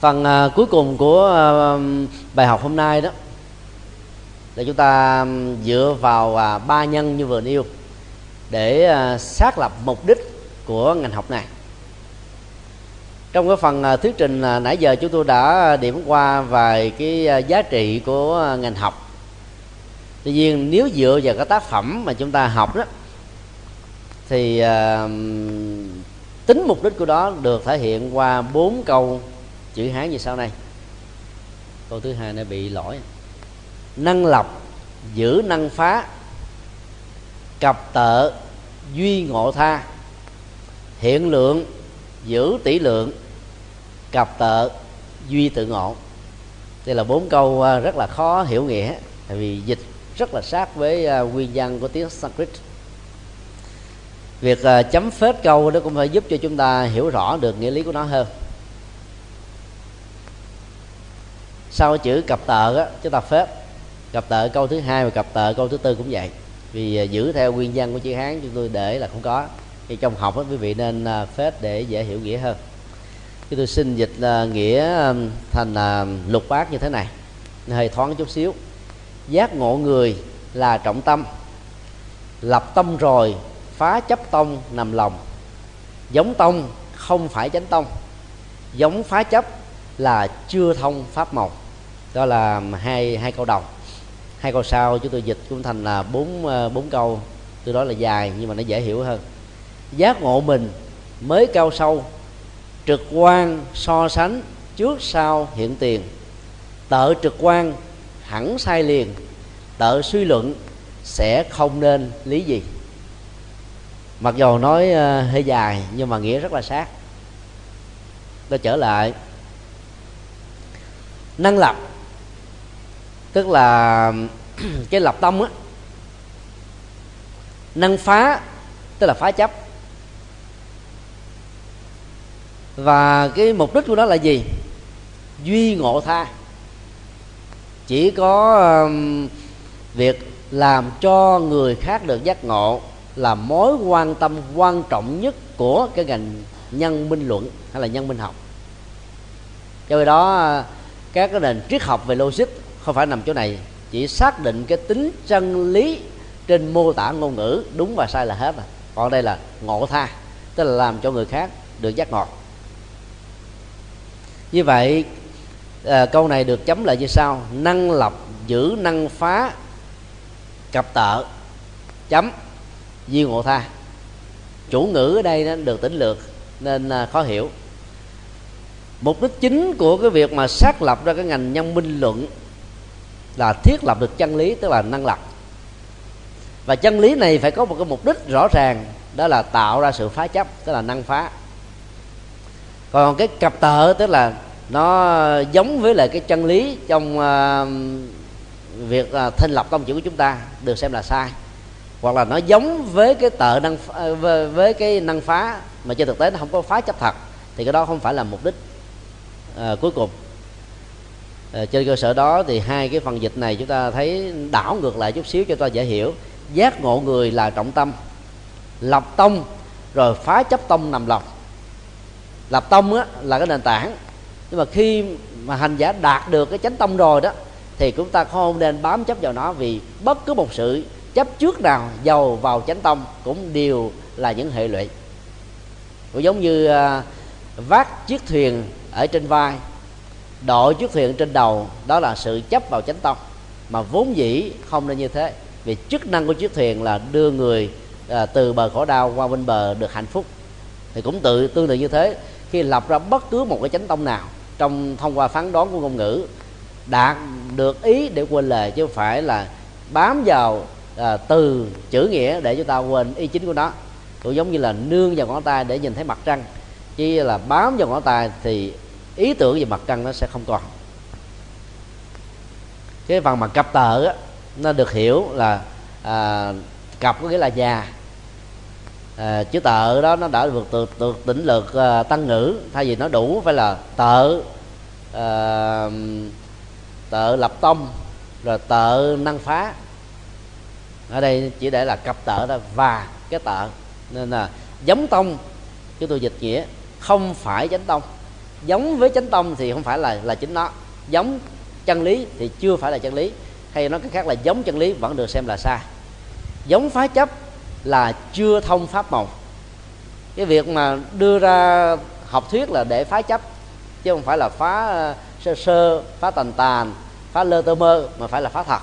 Phần uh, cuối cùng của uh, bài học hôm nay đó là chúng ta dựa vào uh, ba nhân như vừa nêu để uh, xác lập mục đích của ngành học này. Trong cái phần uh, thuyết trình uh, nãy giờ chúng tôi đã điểm qua vài cái uh, giá trị của uh, ngành học. Tuy nhiên nếu dựa vào cái tác phẩm mà chúng ta học đó thì uh, tính mục đích của đó được thể hiện qua bốn câu chữ hán như sau này. Câu thứ hai nó bị lỗi. Năng lọc giữ năng phá cập tợ, duy ngộ tha. Hiện lượng, giữ tỷ lượng cập tợ, duy tự ngộ. Đây là bốn câu à, rất là khó hiểu nghĩa, tại vì dịch rất là sát với à, nguyên văn của tiếng Sanskrit. Việc à, chấm phết câu đó cũng phải giúp cho chúng ta hiểu rõ được nghĩa lý của nó hơn. Sau chữ cặp tợ á chúng ta phép. Cặp tợ câu thứ hai và cặp tợ câu thứ tư cũng vậy. Vì à, giữ theo nguyên văn của chữ hán, chúng tôi để là không có. Thì trong học á, quý vị nên à, phép để dễ hiểu nghĩa hơn. Chúng tôi xin dịch à, nghĩa thành lục bát như thế này. Hơi thoáng chút xíu. Giác ngộ người là trọng tâm. Lập tâm rồi, phá chấp tông nằm lòng. Giống tông không phải chánh tông. Giống phá chấp là chưa thông pháp màu đó là hai hai câu đầu. Hai câu sau, chúng tôi dịch cũng thành là bốn ờ, bốn câu. Từ đó là dài, nhưng mà nó dễ hiểu hơn. Giác ngộ mình mới cao sâu, trực quan so sánh trước sau hiện tiền. Tự trực quan hẳn sai liền tự suy luận sẽ không nên lý gì. Mặc dù nói ờ, hơi dài, nhưng mà nghĩa rất là sát. Tôi trở lại. Năng lập tức là cái lập tâm á năng phá tức là phá chấp. Và cái mục đích của nó là gì? Duy ngộ tha. Chỉ có um, việc làm cho người khác được giác ngộ là mối quan tâm quan trọng nhất của cái ngành nhân minh luận hay là nhân minh học. Do đó các cái nền triết học về logic không phải nằm chỗ này chỉ xác định cái tính chân lý trên mô tả ngôn ngữ đúng và sai là hết rồi. Còn đây là ngộ tha tức là làm cho người khác được giác ngọt như vậy à, câu này được chấm lại như sau. Năng lập giữ năng phá cặp tợ chấm di ngộ tha. Chủ ngữ ở đây nó được tính lược nên à, khó hiểu. Mục đích chính của cái việc mà xác lập ra cái ngành nhân minh luận là thiết lập được chân lý tức là năng lực. Và chân lý này phải có một cái mục đích rõ ràng đó là tạo ra sự phá chấp tức là năng phá. Còn cái cặp tợ tức là nó giống với lại cái chân lý trong uh, việc ờ, uh, thành lập công chữ của chúng ta được xem là sai. Hoặc là nó giống với cái tợ năng ờ, với, với cái năng phá mà trên thực tế nó không có phá chấp thật thì cái đó không phải là mục đích uh, cuối cùng. Ờ, trên cơ sở đó thì hai cái phần dịch này chúng ta thấy đảo ngược lại chút xíu cho ta dễ hiểu. Giác ngộ người là trọng tâm lập tông rồi phá chấp tông nằm lòng. Lập tông á, là cái nền tảng nhưng mà khi mà hành giả đạt được cái chánh tông rồi đó thì chúng ta không nên bám chấp vào nó vì bất cứ một sự chấp trước nào giàu vào chánh tông cũng đều là những hệ lụy. Cũng giống như à, vác chiếc thuyền ở trên vai đội chiếc thuyền trên đầu đó là sự chấp vào chánh tông mà vốn dĩ không nên như thế vì chức năng của chiếc thuyền là đưa người à, từ bờ khổ đau qua bên bờ được hạnh phúc. Thì cũng tự tương tự như thế khi lập ra bất cứ một cái chánh tông nào trong thông qua phán đoán của ngôn ngữ đạt được ý để quên lời chứ không phải là bám vào à, từ chữ nghĩa để chúng ta quên ý chính của nó. Cũng giống như là nương vào ngón tay để nhìn thấy mặt trăng chỉ là bám vào ngón tay thì ý tưởng về mặt trăng nó sẽ không còn. Cái phần mặt cặp tờ á, nó được hiểu là à, cặp có nghĩa là già. À, chữ tợ đó nó đã vượt từ, từ tỉnh lược à, tăng ngữ thay vì nó đủ phải là tợ à, tợ lập tông rồi tợ năng phá. Ở đây chỉ để là cặp tợ đó và cái tợ nên là giống tông chúng tôi dịch nghĩa không phải chánh tông giống với chánh tông thì không phải là là chính nó. Giống chân lý thì chưa phải là chân lý. Hay nói cách khác là giống chân lý vẫn được xem là sai. Giống phá chấp là chưa thông pháp màu. Cái việc mà đưa ra học thuyết là để phá chấp chứ không phải là phá ờ, sơ sơ phá tàn tàn phá lơ tơ mơ mà phải là phá thật.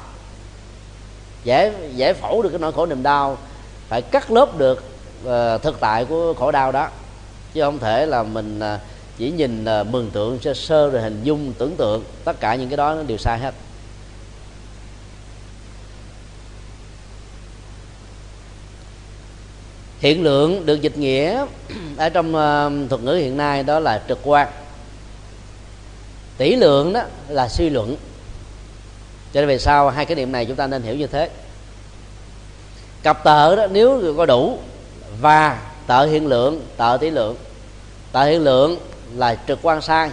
Giải giải phẫu được cái nỗi khổ niềm đau phải cắt lớp được uh, thực tại của khổ đau đó. Chứ không thể là mình uh, chỉ nhìn uh, mường tượng sơ sơ rồi hình dung tưởng tượng. Tất cả những cái đó nó đều sai hết. Hiện lượng được dịch nghĩa ở trong uh, thuật ngữ hiện nay đó là trực quan. Tỷ lượng đó là suy luận. Cho nên về sau hai cái niệm này chúng ta nên hiểu như thế. Cặp tợ đó nếu có đủ và tợ hiện lượng tợ tỷ lượng. Tợ hiện lượng là trực quan sai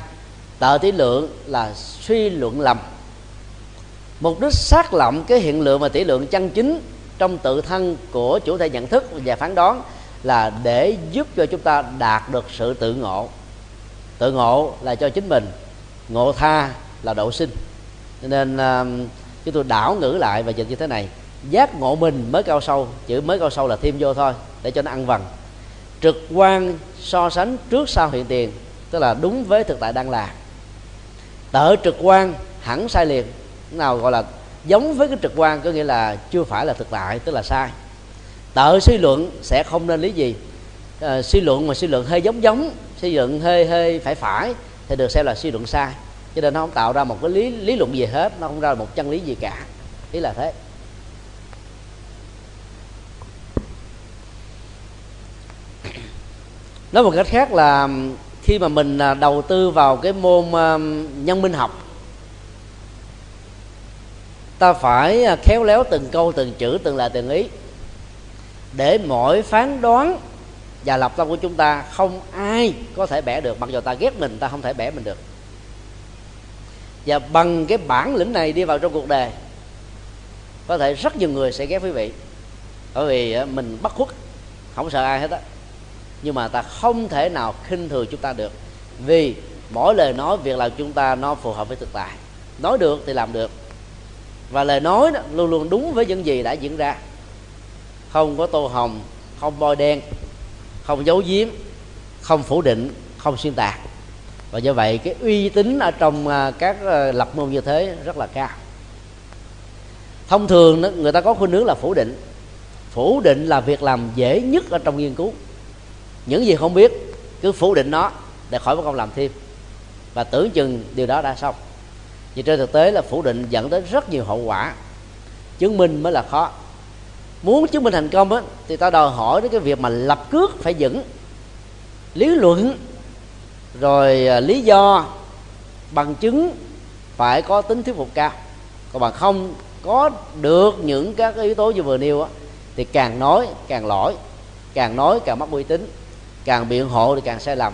tợ tỷ lượng là suy luận lầm. Mục đích xác lậm cái hiện lượng và tỷ lượng chân chính trong tự thân của chủ thể nhận thức và phán đoán là để giúp cho chúng ta đạt được sự tự ngộ. Tự ngộ là cho chính mình ngộ tha là độ sinh. Cho nên uh, chúng tôi đảo ngữ lại và dịch như thế này. Giác ngộ mình mới cao sâu chữ mới cao sâu là thêm vô thôi để cho nó ăn vần. Trực quan so sánh trước sau hiện tiền tức là đúng với thực tại đang là. Tự trực quan hẳn sai liền. Nào gọi là giống với cái trực quan có nghĩa là chưa phải là thực tại tức là sai. Tự suy luận sẽ không nên lý gì. À, suy luận mà suy luận hơi giống giống suy luận hơi hơi phải phải thì được xem là suy luận sai. Cho nên nó không tạo ra một cái lý lý luận gì hết nó không ra một chân lý gì cả. Ý là thế. Nói một cách khác là khi mà mình à, đầu tư vào cái môn à, nhân minh học, ta phải à, khéo léo từng câu, từng chữ, từng lời, từng ý để mỗi phán đoán và lập tâm của chúng ta không ai có thể bẻ được. Mặc dù ta ghét mình, ta không thể bẻ mình được. Và bằng cái bản lĩnh này đi vào trong cuộc đời, có thể rất nhiều người sẽ ghét quý vị. Bởi vì mình bất khuất, không sợ ai hết á nhưng mà ta không thể nào khinh thường chúng ta được. Vì mỗi lời nói, việc làm chúng ta nó phù hợp với thực tại. Nói được thì làm được. Và lời nói đó luôn luôn đúng với những gì đã diễn ra. Không có tô hồng, không bôi đen, không giấu giếm, không phủ định, không xuyên tạc. Và do vậy, cái uy tín ở trong à, các à, lập môn như thế rất là cao. Thông thường người ta có khuynh hướng là phủ định. Phủ định là việc làm dễ nhất ở trong nghiên cứu những gì không biết cứ phủ định nó để khỏi mất công làm thêm. Và tưởng chừng điều đó đã xong. Vì trên thực tế là phủ định dẫn đến rất nhiều hậu quả. Chứng minh mới là khó. Muốn chứng minh thành công á, thì ta đòi hỏi đến cái việc mà lập cước phải vững. Lý luận rồi à, lý do bằng chứng phải có tính thuyết phục cao. Còn bằng không có được những các yếu tố như vừa nêu á, thì càng nói càng lỗi càng nói càng mất uy tín càng biện hộ thì càng sai lầm.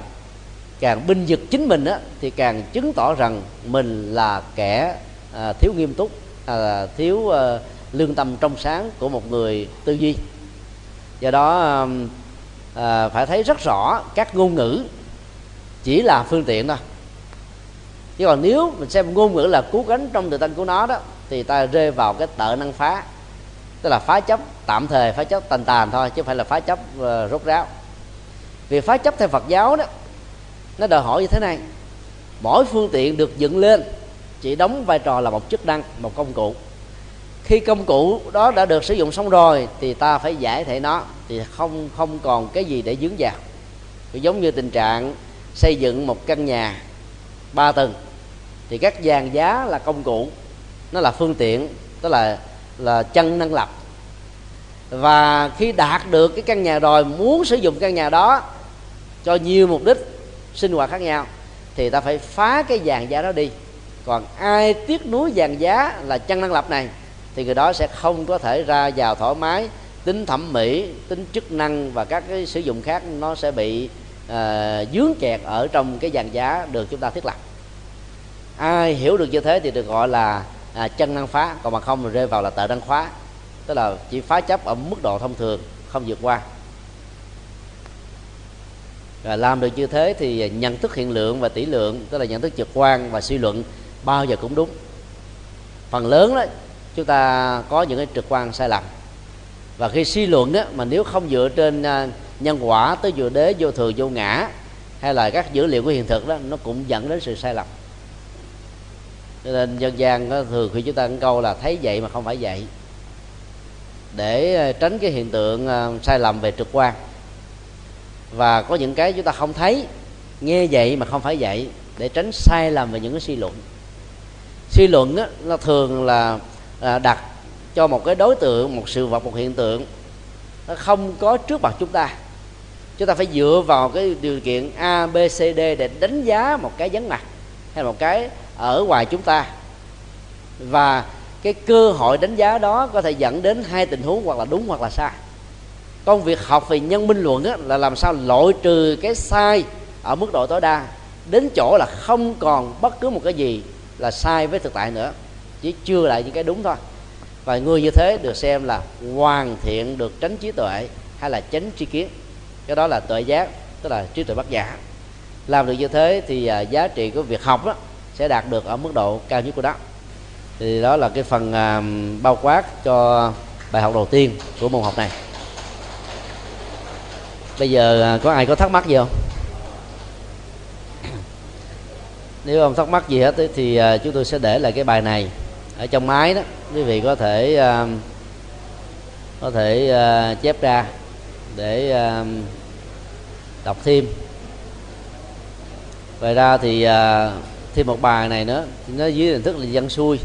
Càng binh vực chính mình á, thì càng chứng tỏ rằng mình là kẻ à, thiếu nghiêm túc à, thiếu à, lương tâm trong sáng của một người tư duy. Do đó à, à, phải thấy rất rõ các ngôn ngữ chỉ là phương tiện thôi. Chứ còn nếu mình xem ngôn ngữ là cứu cánh trong tự thân của nó đó thì ta rơi vào cái tợ năng phá. Tức là phá chấp tạm thời phá chấp tàn tàn thôi chứ không phải là phá chấp uh, ờ, rốt ráo việc phá chấp theo phật giáo đó, nó đòi hỏi như thế này. Mỗi phương tiện được dựng lên, chỉ đóng vai trò là một chức năng, một công cụ. Khi công cụ đó đã được sử dụng xong rồi, thì ta phải giải thể nó, thì không không còn cái gì để dướng vào giống như tình trạng xây dựng một căn nhà ba tầng, thì các dàn giá là công cụ, nó là phương tiện, tức là là chân năng lập. Và khi đạt được cái căn nhà rồi, muốn sử dụng căn nhà đó cho nhiều mục đích sinh hoạt khác nhau thì ta phải phá cái dàn giá đó đi. Còn ai tiếc nuối dàn giá là chân năng lập này thì người đó sẽ không có thể ra vào thoải mái tính thẩm mỹ tính chức năng và các cái sử dụng khác nó sẽ bị uh, dướng kẹt ở trong cái dàn giá được chúng ta thiết lập. Ai hiểu được như thế thì được gọi là à, chân năng phá còn mà không thì rơi vào là tợ năng khóa tức là chỉ phá chấp ở mức độ thông thường không vượt qua và làm được như thế thì nhận thức hiện lượng và tỷ lượng tức là nhận thức trực quan và suy luận bao giờ cũng đúng. Phần lớn đó chúng ta có những cái trực quan sai lầm. Và khi suy luận đó mà nếu không dựa trên à, nhân quả tới vừa đế vô thường vô ngã hay là các dữ liệu của hiện thực đó nó cũng dẫn đến sự sai lầm. Cho nên dân gian đó, thường khi chúng ta câu là thấy vậy mà không phải vậy. Để à, tránh cái hiện tượng à, sai lầm về trực quan và có những cái chúng ta không thấy. Nghe vậy mà không phải vậy để tránh sai lầm về những cái suy luận. Suy luận á, nó thường là à, đặt cho một cái đối tượng một sự vật một hiện tượng nó không có trước mặt chúng ta. Chúng ta phải dựa vào cái điều kiện a b c d để đánh giá một cái vắng mặt hay một cái ở ngoài chúng ta. Và cái cơ hội đánh giá đó có thể dẫn đến hai tình huống hoặc là đúng hoặc là sai công việc học về nhân minh luận á, là làm sao loại trừ cái sai ở mức độ tối đa. Đến chỗ là không còn bất cứ một cái gì là sai với thực tại nữa. Chỉ chưa lại những cái đúng thôi. Và người như thế được xem là hoàn thiện được tránh trí tuệ hay là tránh tri kiến. Cái đó là tuệ giác tức là trí tuệ bất giả. Làm được như thế thì à, giá trị của việc học đó sẽ đạt được ở mức độ cao nhất của đó thì đó là cái phần à, bao quát cho bài học đầu tiên của môn học này bây giờ à, có ai có thắc mắc gì không? Nếu không thắc mắc gì hết thì à, chúng tôi sẽ để lại cái bài này ở trong máy đó. Quý vị có thể à, có thể chép ra để đọc thêm. Ngoài ra thì thêm một bài này nữa, nó dưới hình thức là dân xuôi.